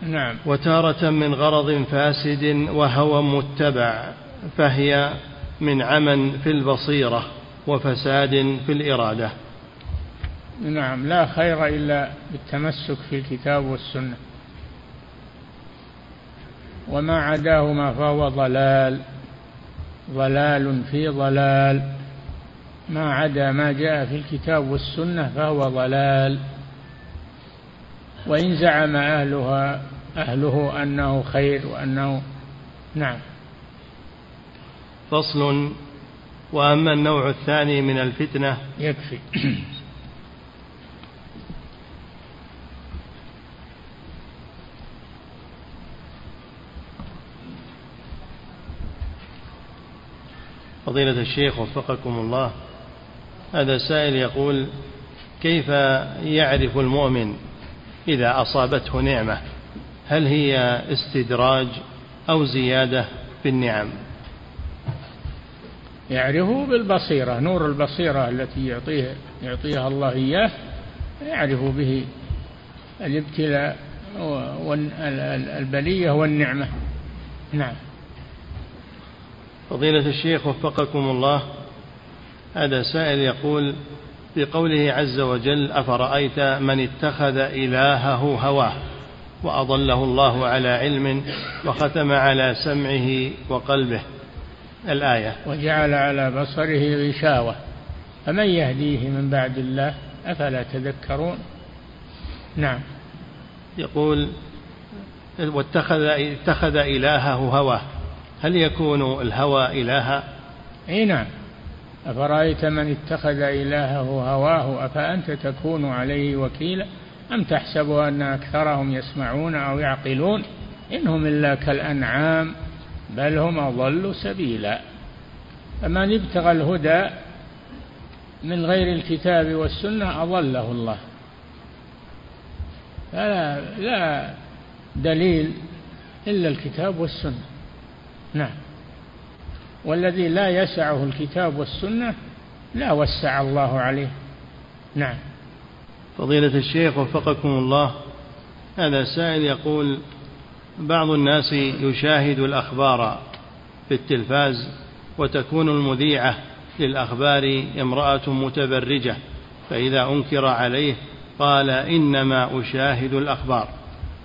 نعم. وتارة من غرض فاسد وهوى متبع فهي من عمى في البصيرة. وفساد في الإرادة. نعم لا خير إلا بالتمسك في الكتاب والسنة. وما عداهما فهو ضلال ضلال في ضلال. ما عدا ما جاء في الكتاب والسنة فهو ضلال. وإن زعم أهلها أهله أنه خير وأنه نعم. فصل وأما النوع الثاني من الفتنة يكفي. فضيلة الشيخ وفقكم الله هذا سائل يقول كيف يعرف المؤمن إذا أصابته نعمة؟ هل هي استدراج أو زيادة في النعم؟ يعرفه بالبصيرة نور البصيرة التي يعطيه يعطيها الله إياه يعرف به الابتلاء والبلية والنعمة. نعم. فضيلة الشيخ وفقكم الله هذا سائل يقول في قوله عز وجل أفرأيت من اتخذ إلهه هواه وأضله الله على علم وختم على سمعه وقلبه؟ الآية. وجعل على بصره غشاوة. فمن يهديه من بعد الله أفلا تذكرون؟ نعم. يقول واتخذ اتخذ إلهه هواه هل يكون الهوى إلها؟ أي نعم. أفرأيت من اتخذ إلهه هواه؟ أفأنت تكون عليه وكيلا؟ أم تحسب أن أكثرهم يسمعون أو يعقلون؟ إنهم إلا كالأنعام. بل هم أضل سبيلا. فمن ابتغى الهدى من غير الكتاب والسنة أضله الله. فلا لا دليل إلا الكتاب والسنة. نعم. والذي لا يسعه الكتاب والسنة لا وسع الله عليه. نعم. فضيلة الشيخ وفقكم الله هذا سائل يقول بعض الناس يشاهد الأخبار في التلفاز وتكون المذيعة للأخبار امرأة متبرجة فإذا أنكر عليه قال إنما أشاهد الأخبار.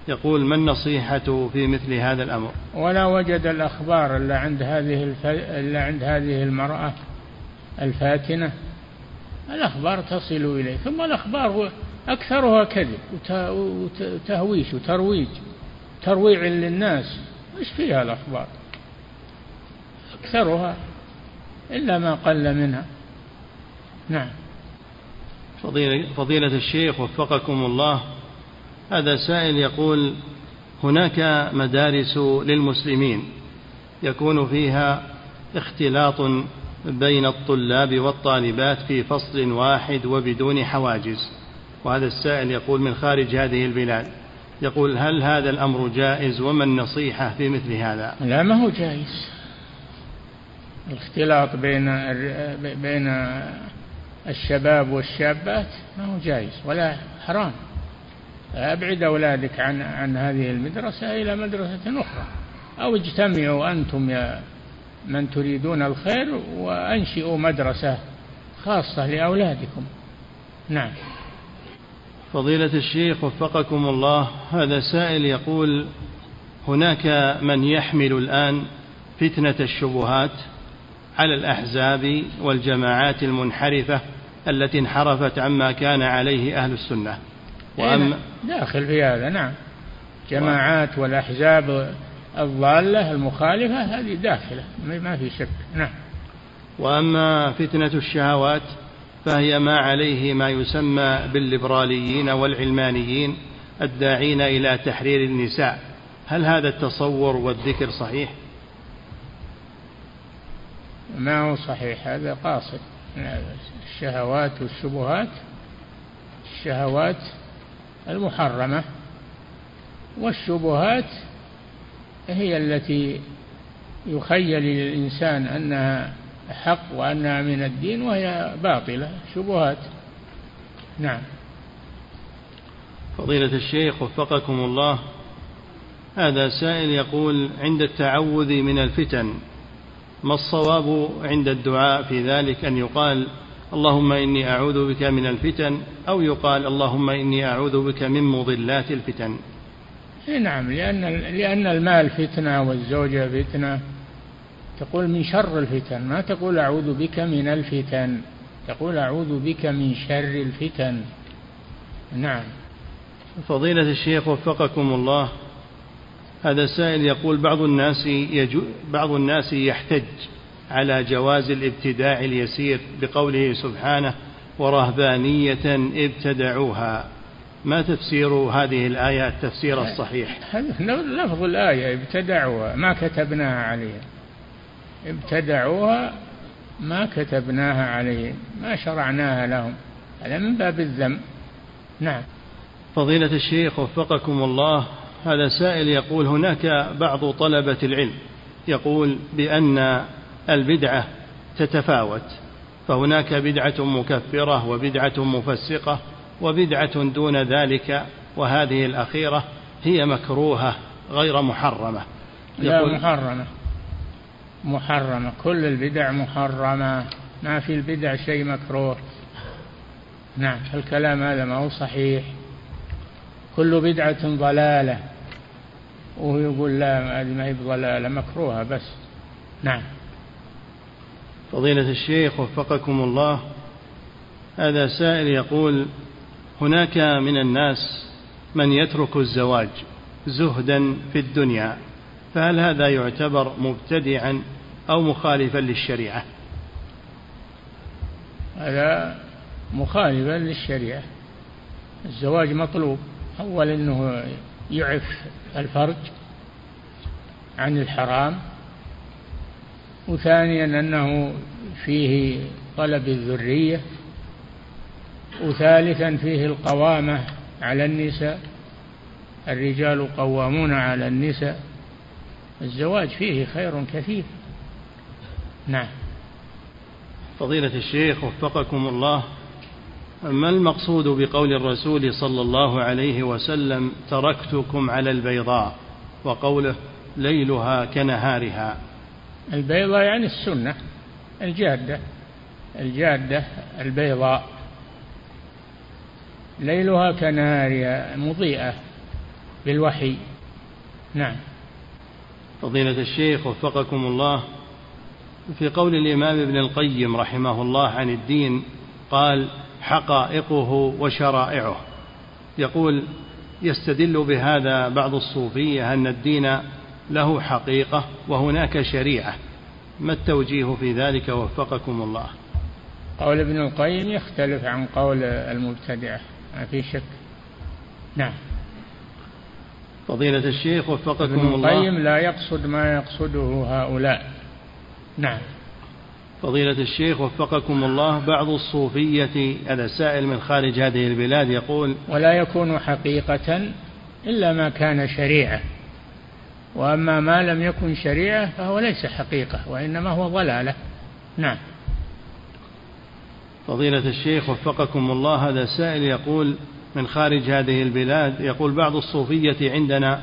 يقول ما النصيحة في مثل هذا الأمر؟ ولا وجد الأخبار إلا عند هذه الف... إلا عند هذه المرأة الفاتنة. الأخبار تصل إليه ثم الأخبار أكثرها كذب وتهويش وترويج. ترويع للناس. إيش فيها الأخبار؟ أكثرها إلا ما قل منها. نعم. فضيلة, فضيلة الشيخ وفقكم الله هذا سائل يقول هناك مدارس للمسلمين يكون فيها اختلاط بين الطلاب والطالبات في فصل واحد وبدون حواجز. وهذا السائل يقول من خارج هذه البلاد. يقول هل هذا الأمر جائز وما النصيحة في مثل هذا؟ لا ما هو جائز. الاختلاط بين بين الشباب والشابات ما هو جائز ولا حرام. أبعد أولادك عن عن هذه المدرسة إلى مدرسة أخرى. أو اجتمعوا أنتم يا من تريدون الخير وأنشئوا مدرسة خاصة لأولادكم. نعم. فضيلة الشيخ وفقكم الله هذا سائل يقول هناك من يحمل الآن فتنة الشبهات على الأحزاب والجماعات المنحرفة التي انحرفت عما كان عليه أهل السنة. وأما داخل في هذا نعم. جماعات والأحزاب الضالة المخالفة هذه داخلة ما في شك نعم. وأما فتنة الشهوات فهي ما عليه ما يسمى بالليبراليين والعلمانيين الداعين إلى تحرير النساء. هل هذا التصور والذكر صحيح؟ ما هو صحيح. هذا قاصد. الشهوات والشبهات الشهوات المحرمة والشبهات هي التي يخيل للإنسان أنها حق وأنها من الدين وهي باطلة شبهات. نعم. فضيلة الشيخ وفقكم الله هذا سائل يقول عند التعوذ من الفتن ما الصواب عند الدعاء في ذلك أن يقال اللهم إني أعوذ بك من الفتن أو يقال اللهم إني أعوذ بك من مضلات الفتن؟ نعم لأن لأن المال فتنة والزوجة فتنة. تقول من شر الفتن ما تقول أعوذ بك من الفتن تقول أعوذ بك من شر الفتن. نعم. فضيلة الشيخ وفقكم الله هذا سائل يقول بعض الناس يجو بعض الناس يحتج على جواز الابتداع اليسير بقوله سبحانه ورهبانية ابتدعوها. ما تفسير هذه الآية التفسير الصحيح؟ لفظ الآية ابتدعوها ما كتبناها عليهم ابتدعوها ما كتبناها عليهم ما شرعناها لهم هذا من باب الذم. نعم. فضيلة الشيخ وفقكم الله هذا سائل يقول هناك بعض طلبة العلم يقول بأن البدعة تتفاوت فهناك بدعة مكفرة وبدعة مفسقة وبدعة دون ذلك وهذه الأخيرة هي مكروهة غير محرمة. لا محرمة. محرمة كل البدع محرمة. ما في البدع شيء مكروه. نعم الكلام هذا ما هو صحيح. كل بدعة ضلالة. وهو يقول لا ما هي بضلالة مكروهة بس. نعم. فضيلة الشيخ وفقكم الله هذا سائل يقول هناك من الناس من يترك الزواج زهدا في الدنيا فهل هذا يعتبر مبتدعا أو مخالفا للشريعة. هذا مخالفا للشريعة. الزواج مطلوب. اول إنه يعف الفرج عن الحرام. وثانيا أنه فيه طلب الذرية. وثالثا فيه القوامة على النساء. الرجال قوامون على النساء. الزواج فيه خير كثير. نعم. فضيلة الشيخ وفقكم الله ما المقصود بقول الرسول صلى الله عليه وسلم تركتكم على البيضاء وقوله ليلها كنهارها؟ البيضاء يعني السنة الجادة الجادة البيضاء. ليلها كنهارها مضيئة بالوحي. نعم. فضيلة الشيخ وفقكم الله في قول الإمام ابن القيم رحمه الله عن الدين قال حقائقه وشرائعه. يقول يستدل بهذا بعض الصوفية أن الدين له حقيقة وهناك شريعة. ما التوجيه في ذلك؟ وفقكم الله. قول ابن القيم يختلف عن قول المبتدعه ما في شك. نعم. فضيلة الشيخ وفقكم الله. ابن القيم لا يقصد ما يقصده هؤلاء. نعم. فضيلة الشيخ وفقكم الله بعض الصوفية هذا سائل من خارج هذه البلاد يقول ولا يكون حقيقة إلا ما كان شريعة وأما ما لم يكن شريعة فهو ليس حقيقة وإنما هو ضلالة. نعم. فضيلة الشيخ وفقكم الله هذا سائل يقول من خارج هذه البلاد يقول بعض الصوفية عندنا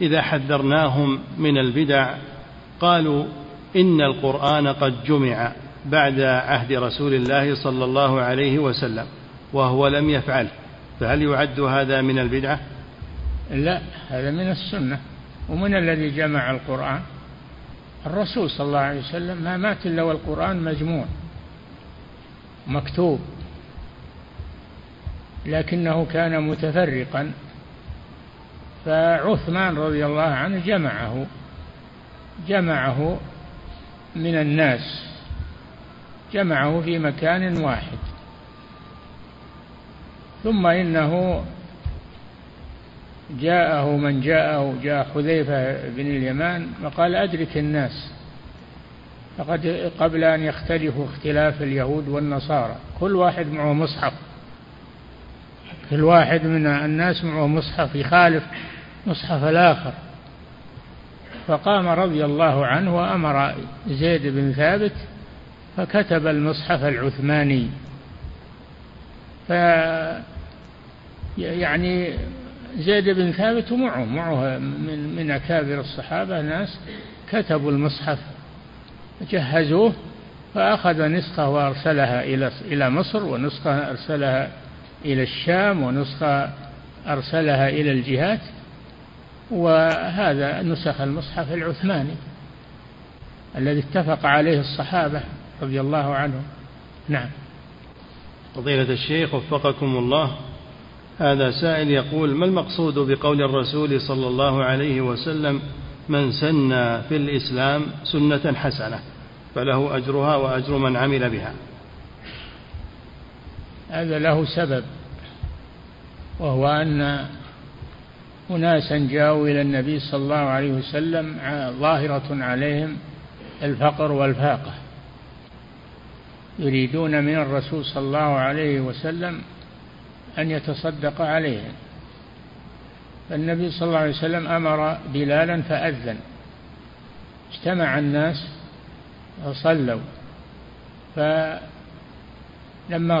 إذا حذرناهم من البدع قالوا إن القرآن قد جمع بعد عهد رسول الله صلى الله عليه وسلم وهو لم يفعل فهل يعد هذا من البدعة؟ لا هذا من السنة. ومن الذي جمع القرآن؟ الرسول صلى الله عليه وسلم. ما مات إلا والقرآن مجموع مكتوب. لكنه كان متفرقا. فعثمان رضي الله عنه جمعه جمعه من الناس جمعه في مكان واحد. ثم إنه جاءه من جاءه جاء حذيفة بن اليمان وقال أدرك الناس. فقد قبل أن يختلفوا اختلاف اليهود والنصارى كل واحد معه مصحف. كل واحد من الناس معه مصحف يخالف مصحف الآخر. فقام رضي الله عنه وأمر زيد بن ثابت فكتب المصحف العثماني. ف يعني زيد بن ثابت معه معه من من أكابر الصحابة ناس كتبوا المصحف جهزوه فأخذ نسخة وأرسلها إلى إلى مصر ونسخة أرسلها إلى الشام ونسخة أرسلها إلى الجهات وهذا نسخ المصحف العثماني الذي اتفق عليه الصحابة رضي الله عنهم. نعم. فضيلة الشيخ وفقكم الله هذا سائل يقول ما المقصود بقول الرسول صلى الله عليه وسلم من سن في الإسلام سنة حسنة فله أجرها وأجر من عمل بها هذا له سبب وهو أن أناسا جاءوا إلى النبي صلى الله عليه وسلم ظاهرة عليهم الفقر والفاقة. يريدون من الرسول صلى الله عليه وسلم أن يتصدق عليهم. فالنبي صلى الله عليه وسلم أمر بلالا فأذن. اجتمع الناس وصلوا فلما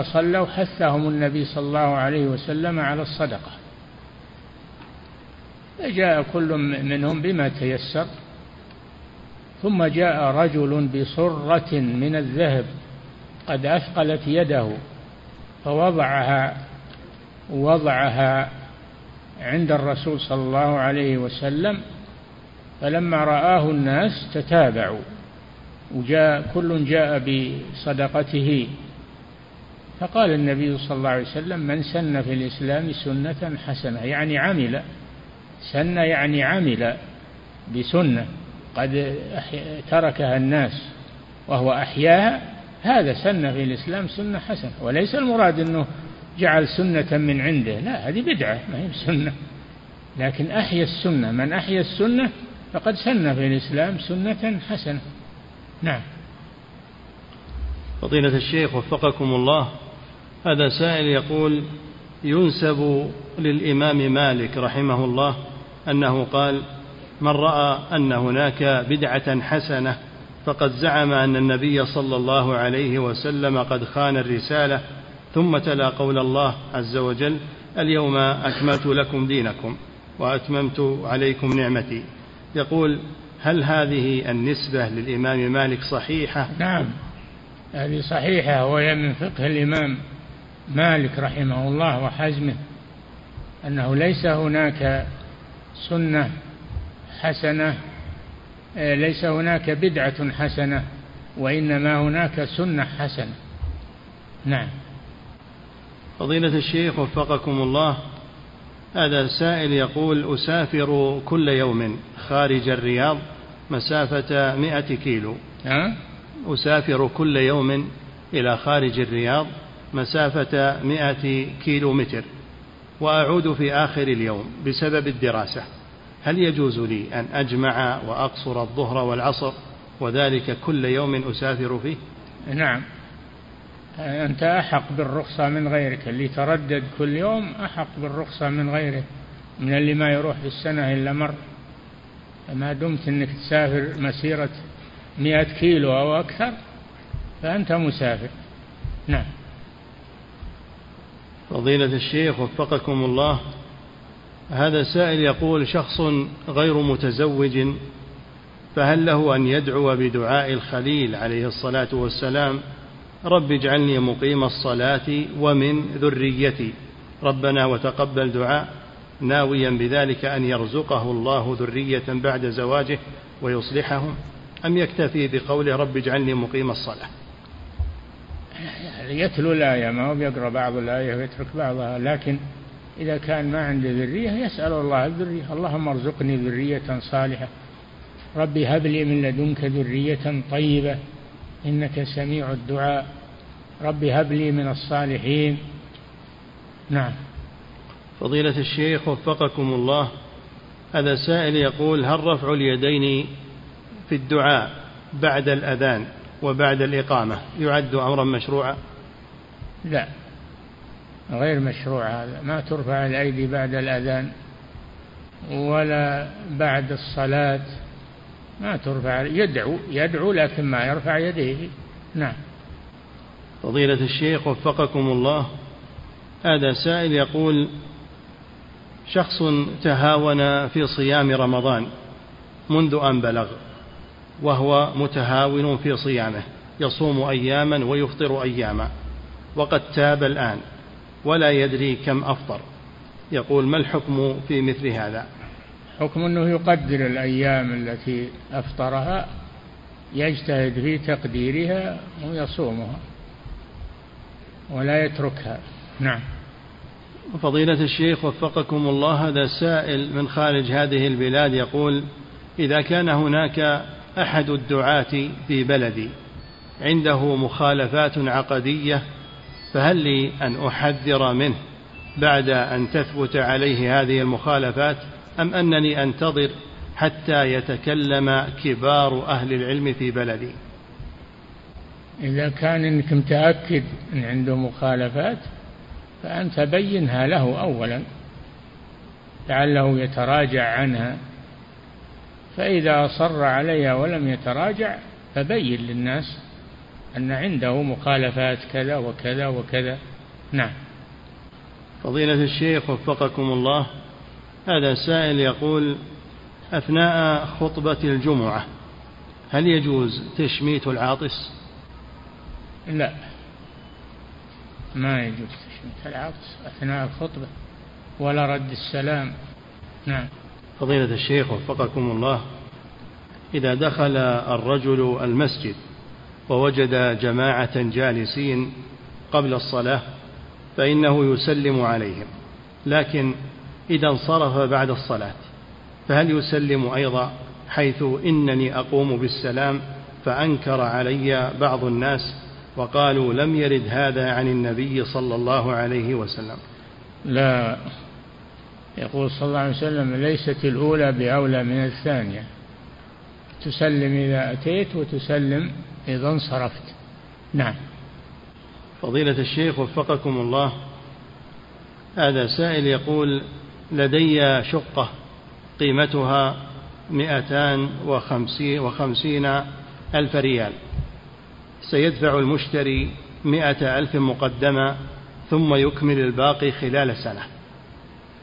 صلوا حثهم النبي صلى الله عليه وسلم على الصدقة. فجاء كل منهم بما تيسر ثم جاء رجل بصرة من الذهب قد أثقلت يده فوضعها وضعها عند الرسول صلى الله عليه وسلم فلما رآه الناس تتابعوا وجاء كل جاء بصدقته. فقال النبي صلى الله عليه وسلم من سن في الإسلام سنة حسنة. يعني عمل سن يعني عمل بسنة قد تركها الناس وهو أحياها هذا سن في الإسلام سنة حسنة. وليس المراد أنه جعل سنة من عنده لا هذه بدعة ما هي سنة لكن أحيا السنة من أحيا السنة فقد سن في الإسلام سنة حسنة. نعم. فضيلة الشيخ وفقكم الله هذا سائل يقول ينسب للإمام مالك رحمه الله أنه قال من رأى أن هناك بدعة حسنة فقد زعم أن النبي صلى الله عليه وسلم قد خان الرسالة ثم تلا قول الله عز وجل اليوم أكملت لكم دينكم وأتممت عليكم نعمتي. يقول هل هذه النسبة للإمام مالك صحيحة؟ نعم. هذه صحيحة وهي من فقه الإمام مالك رحمه الله وحزمه أنه ليس هناك سنة حسنة آه، ليس هناك بدعة حسنة وإنما هناك سنة حسنة. نعم. فضيلة الشيخ وفقكم الله هذا سائل يقول أسافر كل يوم خارج الرياض مسافة مئة كيلو. أه؟ أسافر كل يوم إلى خارج الرياض مسافة مئة كيلو متر. وأعود في آخر اليوم بسبب الدراسة. هل يجوز لي أن أجمع وأقصر الظهر والعصر وذلك كل يوم أسافر فيه؟ نعم. أنت أحق بالرخصة من غيرك. اللي تردد كل يوم أحق بالرخصة من غيره. من اللي ما يروح في السنة إلا مرة ما دمت أنك تسافر مسيرة مئة كيلو أو أكثر فأنت مسافر. نعم. فضيلة الشيخ وفقكم الله هذا سائل يقول شخص غير متزوج فهل له أن يدعو بدعاء الخليل عليه الصلاة والسلام؟ رب اجعلني مقيم الصلاة ومن ذريتي. ربنا وتقبل دعاء ناويا بذلك أن يرزقه الله ذرية بعد زواجه ويصلحهم أم يكتفي بقوله رب اجعلني مقيم الصلاة؟ يتلو الآية ما هو بيقرأ بعض الآية ويترك بعضها لكن إذا كان ما عنده ذرية يسأل الله الذرية اللهم ارزقني ذرية صالحة. ربي هب لي من لدنك ذرية طيبة إنك سميع الدعاء. ربي هب لي من الصالحين. نعم. فضيلة الشيخ وفقكم الله هذا سائل يقول هل رفع اليدين في الدعاء بعد الأذان؟ وبعد الإقامة يعد أمرا مشروعا؟ لا. غير مشروع هذا. ما ترفع الأيدي بعد الأذان ولا بعد الصلاة. ما ترفع. يدعو. يدعو لكن ما يرفع يديه. نعم. فضيلة الشيخ وفقكم الله. هذا سائل يقول شخص تهاون في صيام رمضان منذ أن بلغ. وهو متهاون في صيامه يصوم أياما ويفطر أياما. وقد تاب الآن ولا يدري كم أفطر. يقول ما الحكم في مثل هذا؟ حكم أنه يقدر الأيام التي أفطرها يجتهد في تقديرها ويصومها ولا يتركها. نعم. فضيلة الشيخ وفقكم الله هذا سائل من خارج هذه البلاد يقول إذا كان هناك أحد الدعاة في بلدي. عنده مخالفات عقدية فهل لي أن أحذر منه بعد أن تثبت عليه هذه المخالفات؟ أم أنني أنتظر حتى يتكلم كبار أهل العلم في بلدي؟ إذا كان إنك متأكد أن عنده مخالفات فأنت بينها له أولا. لعله يتراجع عنها. فإذا أصر عليها ولم يتراجع فبين للناس أن عنده مخالفات كذا وكذا وكذا. نعم. فضيلة الشيخ وفقكم الله هذا سائل يقول أثناء خطبة الجمعة هل يجوز تشميت العاطس؟ لا. ما يجوز تشميت العاطس أثناء الخطبة ولا رد السلام. نعم. فضيلة الشيخ وفقكم الله إذا دخل الرجل المسجد ووجد جماعة جالسين قبل الصلاة فإنه يسلم عليهم لكن إذا انصرف بعد الصلاة فهل يسلم أيضا حيث إنني أقوم بالسلام فأنكر علي بعض الناس وقالوا لم يرد هذا عن النبي صلى الله عليه وسلم؟ لا. يقول صلى الله عليه وسلم ليست الأولى بأولى من الثانية. تسلم إذا أتيت وتسلم إذا انصرفت. نعم. فضيلة الشيخ وفقكم الله هذا سائل يقول لدي شقة قيمتها مئتان وخمسين, ألف ريال. سيدفع المشتري مئة ألف مقدمة ثم يكمل الباقي خلال سنة.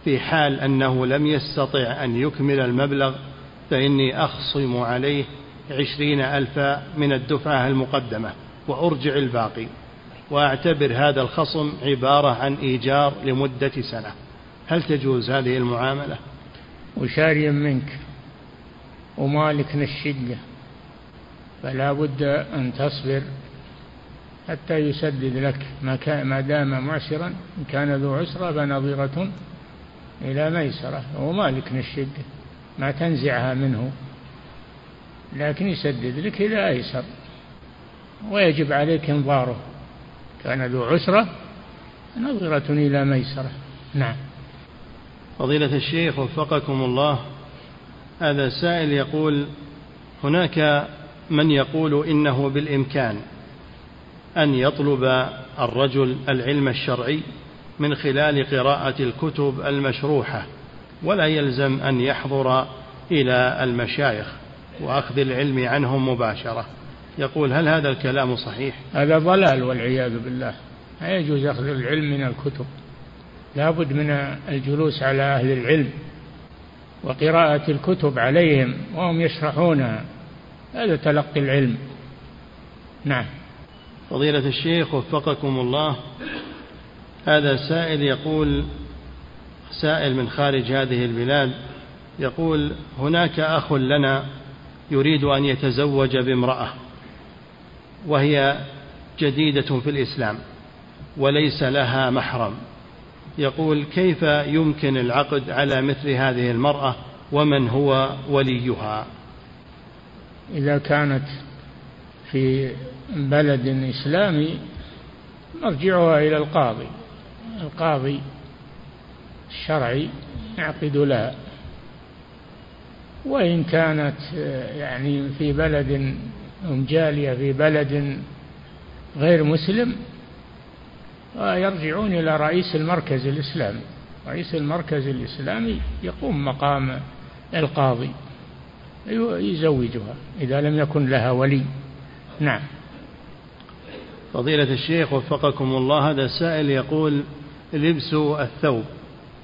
في حال أنه لم يستطع أن يكمل المبلغ فإني أخصم عليه عشرين ألفا من الدفعة المقدمة وأرجع الباقي. وأعتبر هذا الخصم عبارة عن إيجار لمدة سنة. هل تجوز هذه المعاملة؟ وشاريا منك. ومالك الشقة فلا بد أن تصبر حتى يسدد لك. ما دام معسرا إن كان ذو عسرة فنظيرة. إلى ميسرة هو مالك الشقة ما تنزعها منه لكن يسدد لك إلى أيسر. ويجب عليك إنظاره كان ذو عسرة نظرة إلى ميسرة. نعم. فضيلة الشيخ وفقكم الله هذا سائل يقول هناك من يقول إنه بالإمكان أن يطلب الرجل العلم الشرعي من خلال قراءة الكتب المشروحة ولا يلزم أن يحضر إلى المشايخ وأخذ العلم عنهم مباشرة. يقول هل هذا الكلام صحيح؟ هذا ضلال والعياذ بالله. لا يجوز أخذ العلم من الكتب. لا بد من الجلوس على أهل العلم وقراءة الكتب عليهم وهم يشرحونها. هذا تلقي العلم. نعم. فضيلة الشيخ وفقكم الله هذا سائل يقول سائل من خارج هذه البلاد يقول هناك أخ لنا يريد أن يتزوج بامرأة وهي جديدة في الإسلام وليس لها محرم. يقول كيف يمكن العقد على مثل هذه المرأة ومن هو وليها؟ إذا كانت في بلد إسلامي مرجعها إلى القاضي. القاضي الشرعي يعقد لها وإن كانت يعني في بلد جالية في بلد غير مسلم يرجعون إلى رئيس المركز الإسلامي. رئيس المركز الإسلامي يقوم مقام القاضي يزوجها إذا لم يكن لها ولي. نعم. فضيلة الشيخ وفقكم الله هذا سائل يقول لبس الثوب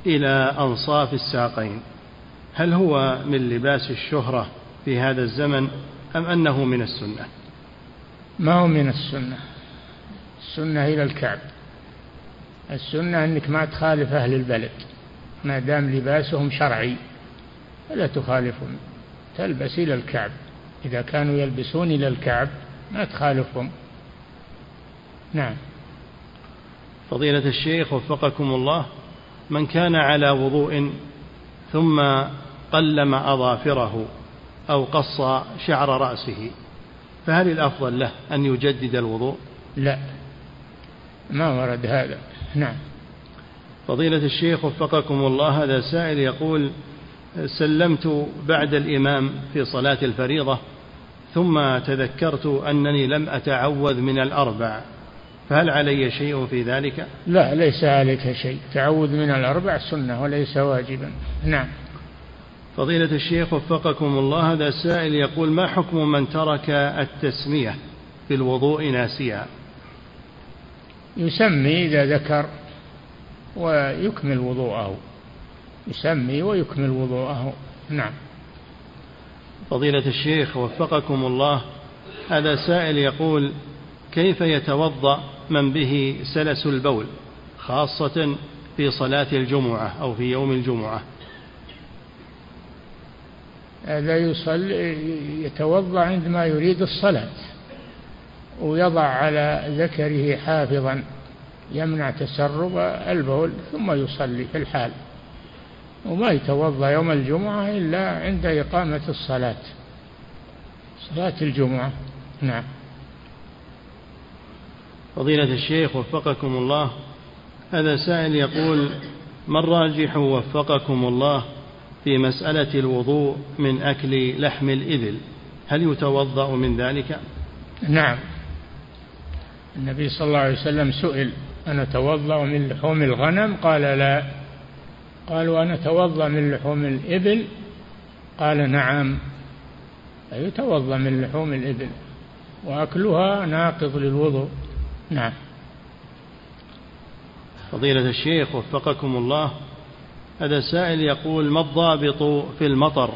إلى أنصاف الساقين. هل هو من لباس الشهرة في هذا الزمن أم أنه من السنة؟ ما هو من السنة. السنة إلى الكعب. السنة أنك ما تخالف أهل البلد. ما دام لباسهم شرعي فلا تخالفهم. تلبس إلى الكعب. إذا كانوا يلبسون إلى الكعب ما تخالفهم. نعم. فضيلة الشيخ وفقكم الله من كان على وضوء ثم قلم أظافره أو قص شعر رأسه فهل الأفضل له أن يجدد الوضوء؟ لا. ما ورد هذا. نعم. فضيلة الشيخ وفقكم الله هذا سائل يقول سلمت بعد الإمام في صلاة الفريضة ثم تذكرت أنني لم أتعوذ من الأربع. فهل علي شيء في ذلك؟ لا ليس عليك شيء. تعوذ من الأربع سنة وليس واجبا. نعم. فضيلة الشيخ وفقكم الله هذا سائل يقول ما حكم من ترك التسمية في الوضوء ناسيا؟ يسمي إذا ذكر ويكمل وضوءه. يسمي ويكمل وضوءه. نعم. فضيلة الشيخ وفقكم الله هذا سائل يقول كيف يتوضأ من به سلس البول خاصة في صلاة الجمعة أو في يوم الجمعة؟ هذا يصلي يتوضأ عندما يريد الصلاة ويضع على ذكره حافظا يمنع تسرب البول ثم يصلي في الحال. وما يتوضأ يوم الجمعة إلا عند إقامة الصلاة. صلاة الجمعة نعم. فضيلة الشيخ وفقكم الله. هذا سائل يقول ما الراجح وفقكم الله في مسألة الوضوء من أكل لحم الإبل؟ هل يتوضأ من ذلك؟ نعم. النبي صلى الله عليه وسلم سئل أنا أتوضأ من لحوم الغنم؟ قال لا. قال وأنا أتوضأ من لحوم الإبل؟ قال نعم. يتوضأ من لحوم الإبل وأكلها ناقض للوضوء. نعم فضيلة الشيخ وفقكم الله هذا سائل يقول ما الضابط في المطر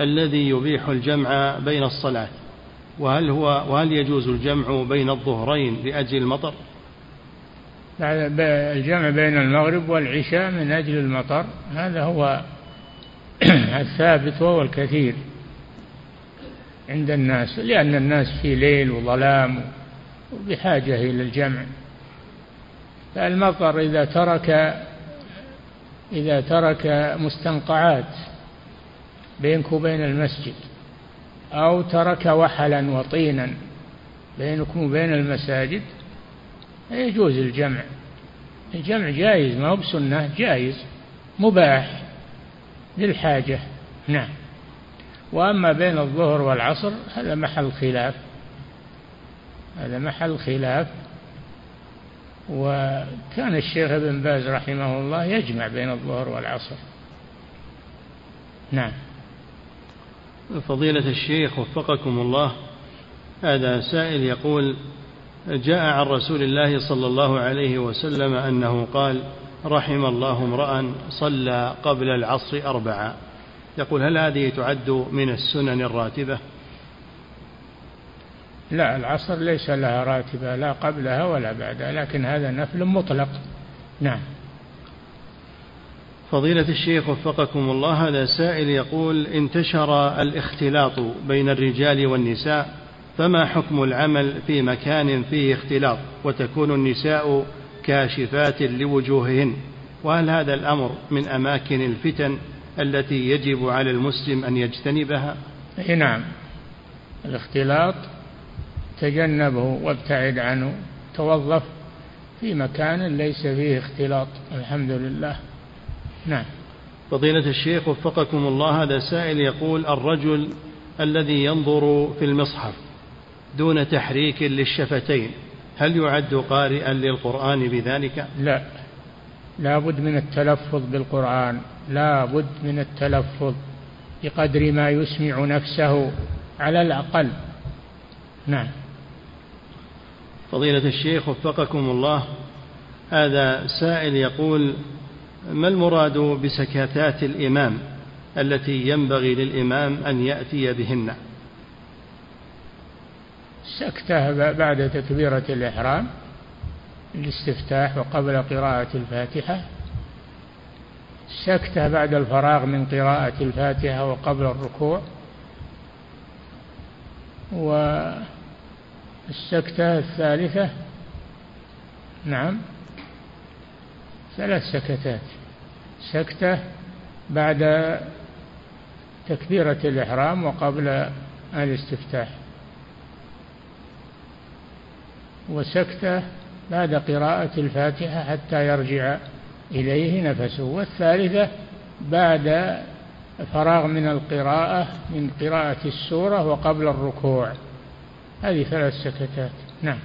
الذي يبيح الجمع بين الصلاة وهل هو وهل يجوز الجمع بين الظهرين لأجل المطر؟ الجمع بين المغرب والعشاء من أجل المطر هذا هو الثابت وهو الكثير عند الناس لأن الناس في ليل وظلام وبحاجة إلى الجمع. فالمطر إذا ترك إذا ترك مستنقعات بينك وبين المسجد أو ترك وحلا وطينا بينكم وبين المساجد يجوز الجمع. الجمع جائز ما هو بسنة جائز مباح للحاجة. نعم. وأما بين الظهر والعصر هذا محل خلاف. هذا محل خلاف. وكان الشيخ ابن باز رحمه الله يجمع بين الظهر والعصر. نعم. فضيلة الشيخ وفقكم الله هذا سائل يقول جاء عن رسول الله صلى الله عليه وسلم أنه قال رحم الله امرأ صلى قبل العصر أربعا يقول هل هذه تعد من السنن الراتبة؟ لا العصر ليس لها راتبة لا قبلها ولا بعدها لكن هذا نفل مطلق. نعم. فضيلة الشيخ وفقكم الله هذا سائل يقول انتشر الاختلاط بين الرجال والنساء فما حكم العمل في مكان فيه اختلاط وتكون النساء كاشفات لوجوههن؟ وهل هذا الأمر من أماكن الفتن التي يجب على المسلم أن يجتنبها؟ نعم. الاختلاط تجنبه وابتعد عنه توظف في مكان ليس فيه اختلاط. الحمد لله. نعم. فضيلة الشيخ وفقكم الله هذا سائل يقول الرجل الذي ينظر في المصحف دون تحريك للشفتين هل يعد قارئا للقرآن بذلك؟ لا. لا بد من التلفظ بالقرآن. لا بد من التلفظ بقدر ما يسمع نفسه على الأقل. نعم. فضيلة الشيخ وفقكم الله هذا سائل يقول ما المراد بسكاتات الإمام التي ينبغي للإمام أن يأتي بهن؟ سكتة بعد تكبيرة الإحرام الاستفتاح وقبل قراءة الفاتحة. سكتة بعد الفراغ من قراءة الفاتحة وقبل الركوع. والسكتة الثالثة نعم ثلاث سكتات. سكتة بعد تكبيرة الإحرام وقبل الاستفتاح. وسكتة بعد قراءة الفاتحة حتى يرجع إليه نفسه. والثالثة بعد فراغ من القراءة من قراءة السورة وقبل الركوع. هذه ثلاث سكتات نعم.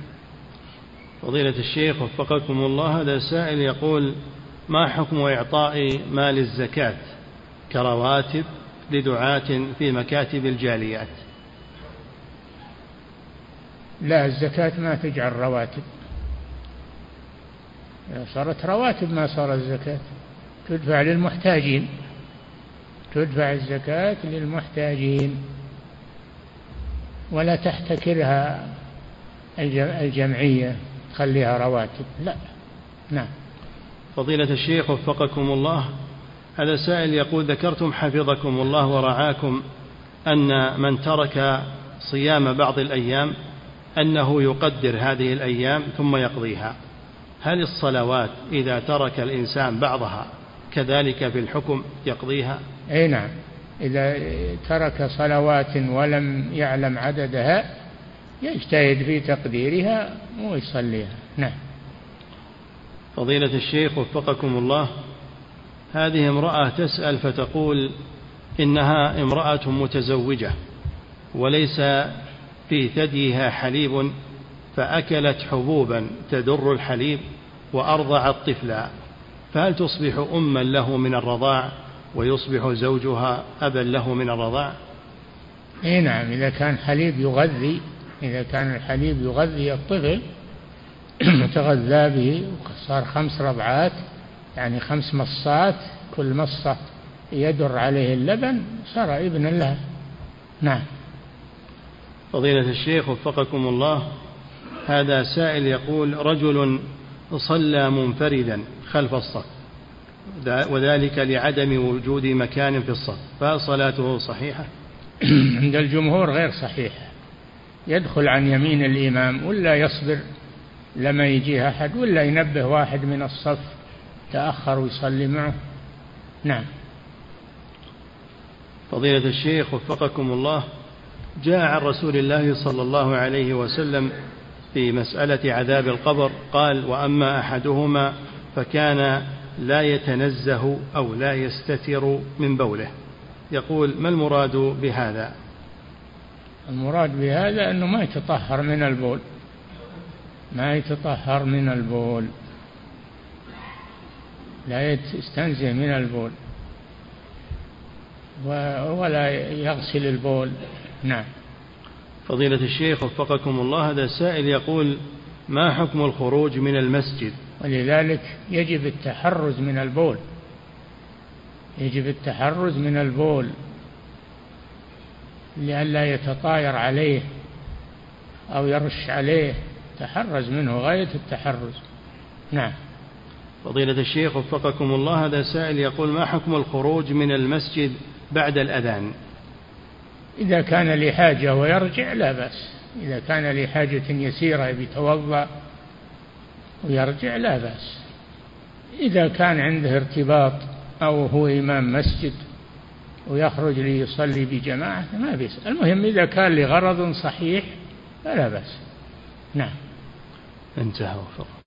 فضيلة الشيخ وفقكم الله هذا سائل يقول ما حكم إعطاء مال الزكاة كرواتب لدعاة في مكاتب الجاليات؟ لا الزكاة ما تجعل رواتب صارت رواتب ما صار الزكاة. تدفع للمحتاجين. تدفع الزكاة للمحتاجين. ولا تحتكرها الجمعية تخليها رواتب. لا. نعم. فضيلة الشيخ وفقكم الله هذا سائل يقول ذكرتم حفظكم الله ورعاكم أن من ترك صيام بعض الأيام أنه يقدر هذه الأيام ثم يقضيها. هل الصلوات إذا ترك الإنسان بعضها كذلك في الحكم يقضيها؟ أي نعم. إذا ترك صلوات ولم يعلم عددها يجتهد في تقديرها ويصليها. نعم. فضيلة الشيخ وفقكم الله هذه امرأة تسأل فتقول إنها امرأة متزوجة وليس في ثديها حليب فأكلت حبوبا تدر الحليب وأرضعت طفلا فهل تصبح أما له من الرضاع ويصبح زوجها أبا له من الرضاع؟ إي نعم إذا كان حليب يغذي إذا كان الحليب يغذي الطفل تغذى به وصار خمس رضعات يعني خمس مصات كل مصة يدر عليه اللبن صار ابنا لها نعم. فضيلة الشيخ وفقكم الله هذا سائل يقول رجل صلى منفردا خلف الصف. وذلك لعدم وجود مكان في الصف. فهل صلاته صحيحة؟ عند الجمهور غير صحيحة. يدخل عن يمين الإمام ولا يصبر لما يجيه أحد ولا ينبه واحد من الصف تأخر ويصلي معه. نعم. فضيلة الشيخ وفقكم الله جاء عن رسول الله صلى الله عليه وسلم في مسألة عذاب القبر قال وأما أحدهما فكان لا يتنزه أو لا يستتر من بوله. يقول ما المراد بهذا؟ المراد بهذا أنه ما يتطهر من البول. ما يتطهر من البول. لا يستنزه من البول. ولا يغسل البول. نعم. فضيلة الشيخ وفقكم الله هذا السائل يقول ما حكم الخروج من المسجد؟ ولذلك يجب التحرز من البول. يجب التحرز من البول. لئلا يتطاير عليه أو يرش عليه. تحرز منه غاية التحرز. نعم. فضيلة الشيخ وفقكم الله هذا سائل يقول ما حكم الخروج من المسجد بعد الأذان؟ إذا كان لحاجة ويرجع لا بأس. إذا كان لحاجة يسيرة يتوضأ ويرجع لا بأس. إذا كان عنده ارتباط أو هو إمام مسجد ويخرج ليصلي بجماعة ما بيس. المهم إذا كان لغرض صحيح فلا بأس. نعم. انتهى وفق.